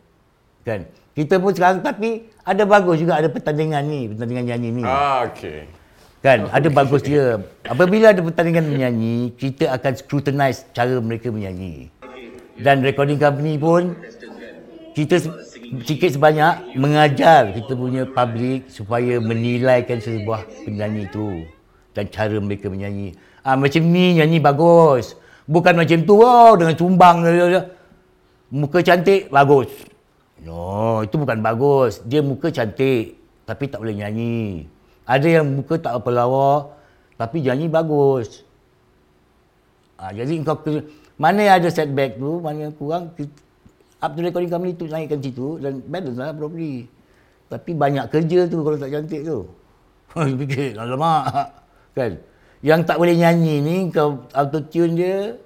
Kan? Kita pun sekarang tapi ada bagus juga ada pertandingan ni, pertandingan nyanyi ni. Ah, okay. Kan, ada bagus dia. Apabila ada pertandingan menyanyi, kita akan scrutinize cara mereka menyanyi. Dan recording company pun, kita sikit sebanyak mengajar kita punya public supaya menilaikan sebuah penyanyi itu dan cara mereka menyanyi. Ah macam ni nyanyi bagus. Bukan macam tu wow dengan cumbang muka cantik bagus. No, itu bukan bagus. Dia muka cantik tapi tak boleh nyanyi. Ada yang muka tak apa lawa tapi nyanyi bagus. Ah jadi kau mana ada setback tu, mana yang kurang kita, up to recording company tu naikkan situ dan balance lah properly. Tapi banyak kerja tu kalau tak cantik tu. Fikir, alamak. Kan? Yang tak boleh nyanyi ni kau autotune dia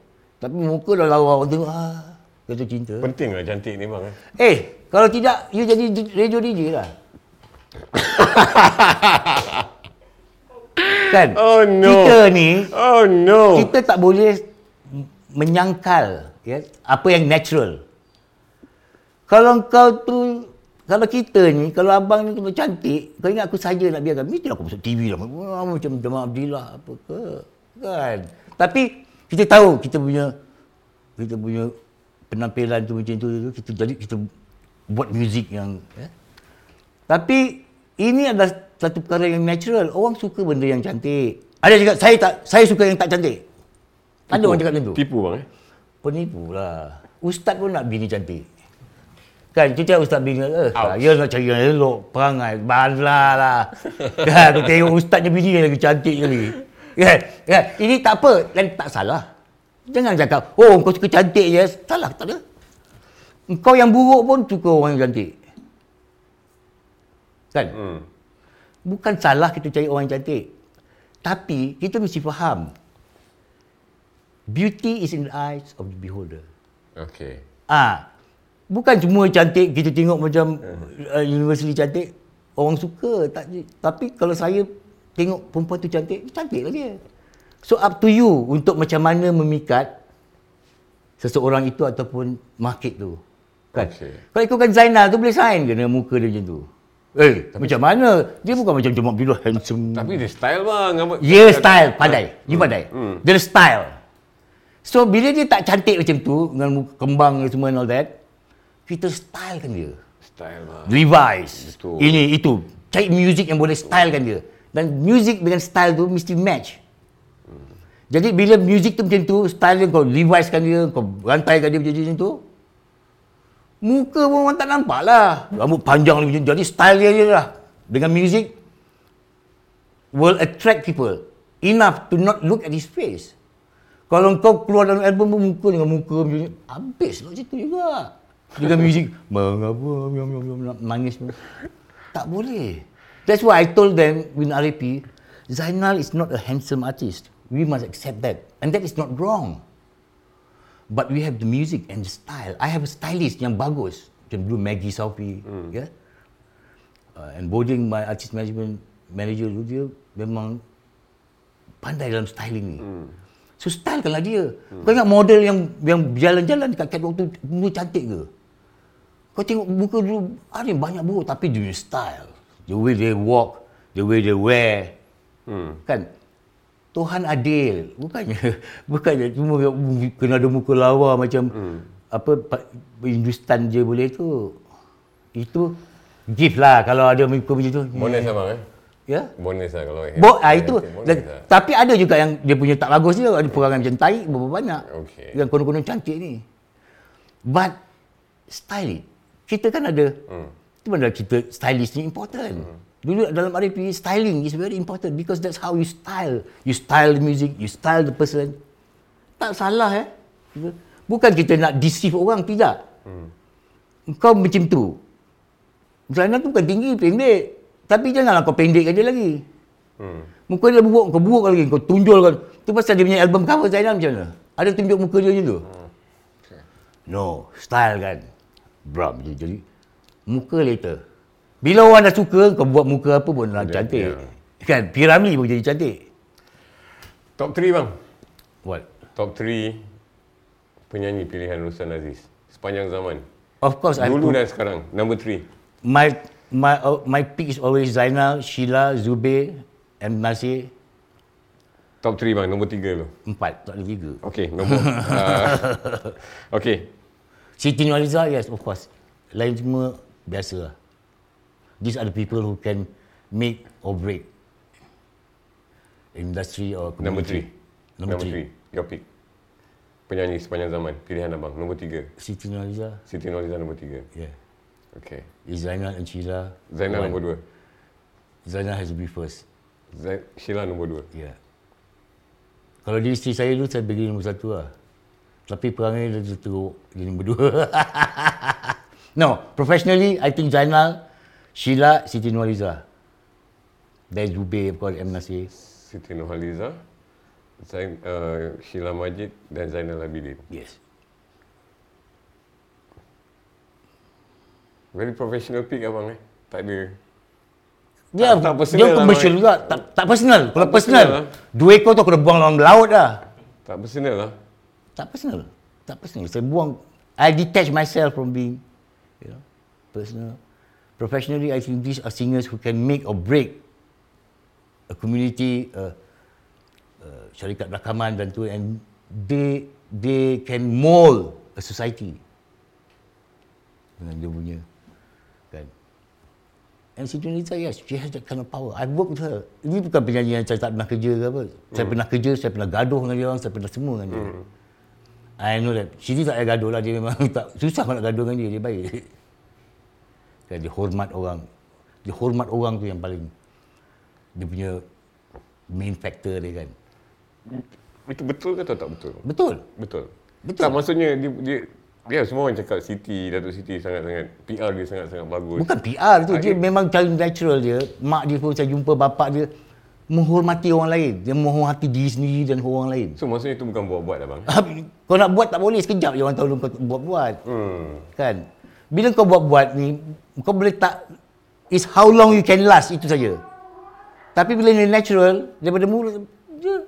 tapi muka dah lawa orang tengok ah jatuh cinta. Penting lah cantik ni bang. eh. Eh, kalau tidak you jadi radio DJ lah. kan? Oh, no. Kita ni Oh no. kita tak boleh menyangkal ya apa yang natural. Kalau kau tu kalau kita ni, kalau abang ni kalau cantik, kau ingat aku saja nak biarkan. Mesti aku masuk TV lah. Macam Jamal Abdillah apa ke. Kan? Tapi kita tahu kita punya kita punya penampilan tu macam tu, tu kita jadi kita buat muzik yang ya. Tapi ini adalah satu perkara yang natural. Orang suka benda yang cantik. Ada cakap saya tak saya suka yang tak cantik. Ada orang cakap macam tu. Tipu bang eh. Penipu lah. Ustaz pun nak bini cantik. Kan, kita ustaz bini, Ouch. saya nak cari yang elok, perangai, balah lah. kan, aku tengok ustaznya bini lagi cantik lagi. Kan, kan, ini tak apa, dan tak salah. Jangan cakap, oh kau suka cantik je, salah, tak ada. Engkau yang buruk pun suka orang yang cantik. Kan? Hmm. Bukan salah kita cari orang yang cantik. Tapi kita mesti faham. Beauty is in the eyes of the beholder. Okay. Ah, bukan semua cantik kita tengok macam uh, universiti cantik orang suka tak tapi kalau saya tengok perempuan tu cantik cantik lah dia. So up to you untuk macam mana memikat seseorang itu ataupun market tu. Kan? Okey. Kalau ikutkan Zainal tu boleh sign ke dengan muka dia macam tu? Eh, macam mana? Dia bukan macam cuma bila handsome. Tapi dia style bang. Ya style, pandai. You pandai. Hmm. Dia style. So bila dia tak cantik macam tu dengan muka kembang semua and all that, kita stylekan dia. Style bang. Levi's. Betul. Ini itu. Cari music yang boleh stylekan dia. Dan music dengan style tu mesti match. Jadi bila music tu macam tu, style dia kau Levi's kan dia, kau rantaikan dia macam macam tu, muka pun orang tak nampak lah. Rambut panjang dia macam tu. Jadi style dia je lah. Dengan music, will attract people enough to not look at his face. Kalau kau keluar dalam album pun muka dengan muka macam ni, habis lah situ juga. Dengan muzik, mengapa, nangis. Tak boleh. That's why I told them in RAP, Zainal is not a handsome artist. We must accept that. And that is not wrong. But we have the music and the style. I have a stylist yang bagus. Macam dulu Maggie Sophie. Yeah? Uh, and Boding, my artist management manager dulu, dia memang pandai dalam styling ni. So stylekanlah dia. Kau ingat model yang yang jalan-jalan dekat catwalk tu dulu cantik ke? Kau tengok muka dulu ada banyak buruk tapi dia punya style. The way they walk, the way they wear. Hmm. Kan? Tuhan adil. Bukannya bukannya cuma kena ada muka lawa macam apa pa- Hindustan je boleh tu. Itu gift lah kalau ada muka macam tu. Bonus lah bang eh. Ya? Bonus lah kalau Bo, ah, itu. Bonus Dan, lah. tapi ada juga yang dia punya tak bagus dia. Ada perangai macam tahi berapa banyak. Okey. Yang konon-konon cantik ni. But, style it. Kita kan ada, Hmm. itu mana kita stylist ni important. Dulu dalam RAP, styling is very important because that's how you style. You style the music, you style the person. Tak salah eh. Bukan kita nak deceive orang, tidak. Kau macam tu. Zainal tu bukan tinggi, pendek. Tapi janganlah kau pendekkan dia lagi. Hmm. Muka dia buruk, kau buruk lagi, kau tunjulkan. Tu pasal dia punya album cover Zainal macam mana? Ada tunjuk muka dia macam tu? No, style kan. Bro, jadi, jadi muka later. Bila orang dah suka, kau buat muka apa pun lah Ya, cantik. ya. Kan, Piramli pun jadi cantik. Top 3 bang. What? Top 3 penyanyi pilihan Ruslan Aziz. Sepanjang zaman. Of course, Dulu put, dan sekarang. Number 3. my my uh, my pick is always Zainal, Sheila, Zubir, and Nasir. Top 3 bang. Nombor 3 tu. Empat, tak ada tiga. Okey, nombor. uh, Okey. Siti Nurhaliza, yes, of course. Lain semua biasa lah. These are the people who can make or break industry or Number community. 3. Number three. Your pick. Penyanyi sepanjang zaman. Pilihan abang. Nombor 3. Siti Nurhaliza, Siti Nurhaliza nombor 3. yeah. Okey. Is Zainal and Sheila. Zainal nombor 2. Zainal has to be first. Zain Sheila nombor 2. Yeah. Kalau dia isteri saya dulu, saya bagi nombor satu lah. Tapi perangai dia teruk. Dia nombor dua. no, professionally, I think Zainal, Sheila, Siti Nurhaliza. Then Zubir, of course, M. Nasir. Siti Nurhaliza. Zain, uh, Sheila Majid dan Zainal Abidin. Yes. Very professional pick abang eh. Tak ada. Dia, Tak- tak personal dia lah, commercial Mat. juga. Tak, tak personal. Kalau Tak personal, personal dua ekor tu aku dah buang dalam laut dah. Tak personal lah. Tak personal. Tak personal. Saya buang. I detach myself from being, you know, personal. Professionally, I think these are singers who can make or break a community, uh, uh, syarikat rakaman dan tu, and they they can mold a society dengan dia punya kan. And Siti Nurhaliza, yes, she has that kind of power. I've worked with her. Ini bukan penyanyi yang saya tak pernah kerja ke apa. Saya pernah kerja, saya pernah gaduh dengan dia orang, saya pernah semua dengan dia. I know that. Siti tak payah gaduh lah. Dia memang tak, susah nak gaduh dengan dia. Dia baik. Kan, dia hormat orang. Dia hormat orang tu yang paling, dia punya main factor dia kan. Itu betul ke atau tak betul? Betul. Betul. Betul. Tak maksudnya dia, dia Ya, semua orang cakap Siti, Datuk Siti sangat-sangat, PR dia sangat-sangat bagus. Bukan PR tu, dia Okay. memang cara natural dia. Mak dia pun saya jumpa bapak dia menghormati orang lain. Dia menghormati diri sendiri dan orang lain. So, maksudnya itu bukan buat-buat lah bang? kau nak buat tak boleh sekejap je orang tahu kau buat-buat. Hmm. Kan? Bila kau buat-buat ni, kau boleh tak is how long you can last itu saja. Tapi bila ni natural daripada mula dia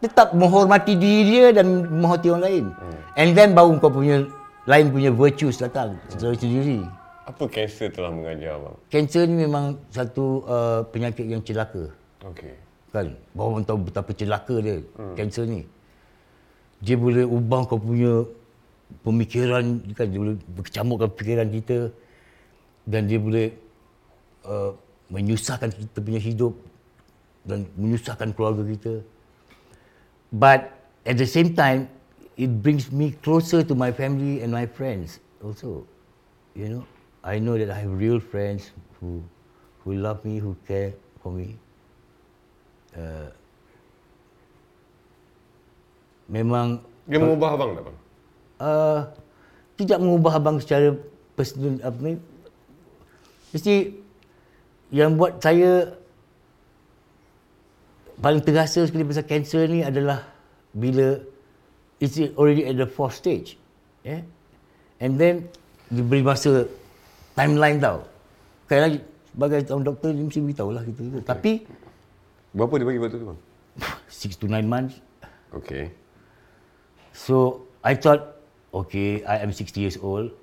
tetap menghormati diri dia dan menghormati orang lain. Hmm. And then baru kau punya lain punya virtues datang secara sendiri. Apa kanser telah mengajar bang? Kanser ni memang satu uh, penyakit yang celaka. Okey. Kan? Baru orang tahu betapa celaka dia, kanser ni. Dia boleh ubah kau punya pemikiran, kan? dia boleh berkecamukkan fikiran kita dan dia boleh uh, menyusahkan kita punya hidup dan menyusahkan keluarga kita. But at the same time, it brings me closer to my family and my friends also. You know, I know that I have real friends who who love me, who care for me. Uh, memang Dia mengubah abang tak bang? uh, tidak mengubah abang secara personal apa ni. Mesti yang buat saya paling terasa sekali pasal kanser ni adalah bila it's already at the fourth stage. Yeah? And then diberi masa timeline tau. Sekali lagi sebagai seorang doktor dia mesti beritahu lah kita. Okay. Tapi Berapa dia bagi waktu tu bang? 6 to 9 months Okey. So I thought, okay, I am 60 years old.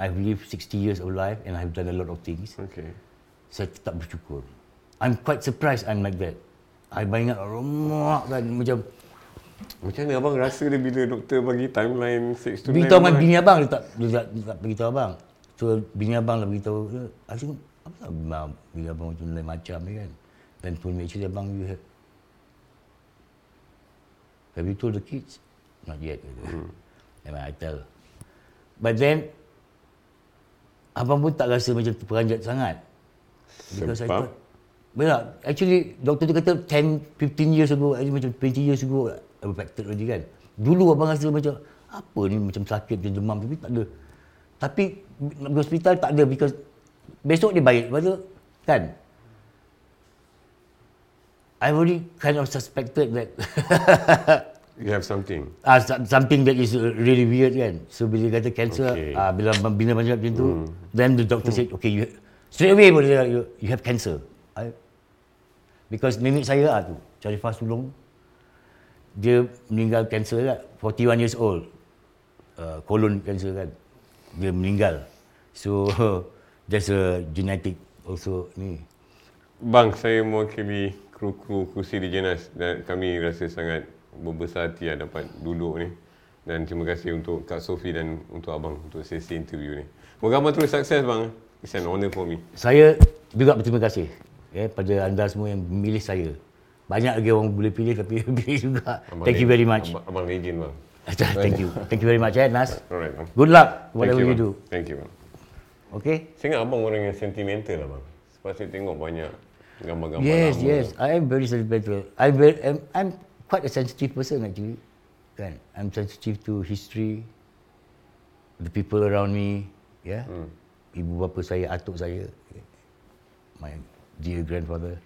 I've lived 60 years of life and I've done a lot of things. Okey. Saya tetap bersyukur. I'm quite surprised I'm like that. I bayangkan rumah kan macam Macam mana abang rasa dia bila doktor bagi timeline 6 to 9 beritahu bini abang dia tak dia tak, dia tak beritahu abang. So bini abang lah beritahu. I think apa tak bini, bini abang macam lain macam ni kan. Then told me actually abang you have Have you told the kids? Not yet. Hmm. Memang I tell. But then abang pun tak rasa macam terperanjat sangat. Because I Sebab? thought, well, actually doktor tu kata 10, 15 years ago, actually macam 20 years ago affected already kan. Dulu abang rasa macam apa ni macam sakit macam demam tapi tak ada. Tapi hospital tak ada because besok dia baik. Lepas tu kan. I already kind of suspected that You have something. ah uh, something that is uh, really weird kan. So bila kata cancer, Okay. ah bila bila macam macam tu, then the doctor said, okay, you straight away boleh cakap, you, you have cancer. I, because nenek saya ah tu, Sharifah Sulong, dia meninggal cancer kan, 41 years old. Uh, colon cancer kan. Dia meninggal. So there's a genetic also ni. Bang, saya mewakili kru-kru kursi di Jenas dan kami rasa sangat berbesar hati lah dapat duduk ni. Dan terima kasih untuk Kak Sofi dan untuk abang untuk sesi interview ni. Moga abang terus sukses bang. It's an honor for me. Saya juga berterima kasih ya, pada anda semua yang memilih saya. Banyak lagi orang boleh pilih tapi pilih juga. Abang Thank you very much. Abang, abang legend bang. Thank you. Thank you very much eh Nas. Alright bang. Good luck Thank whatever you, bang. do. Thank you bang. Okay? Saya ingat abang orang yang sentimental lah bang. Sebab saya tengok banyak gambar-gambar Yes, lama. yes. I am very sentimental. I'm very, I'm, I'm quite a sensitive person actually. Kan? I'm sensitive to history, the people around me, yeah. Hmm. Ibu bapa saya, atuk saya, my dear grandfather.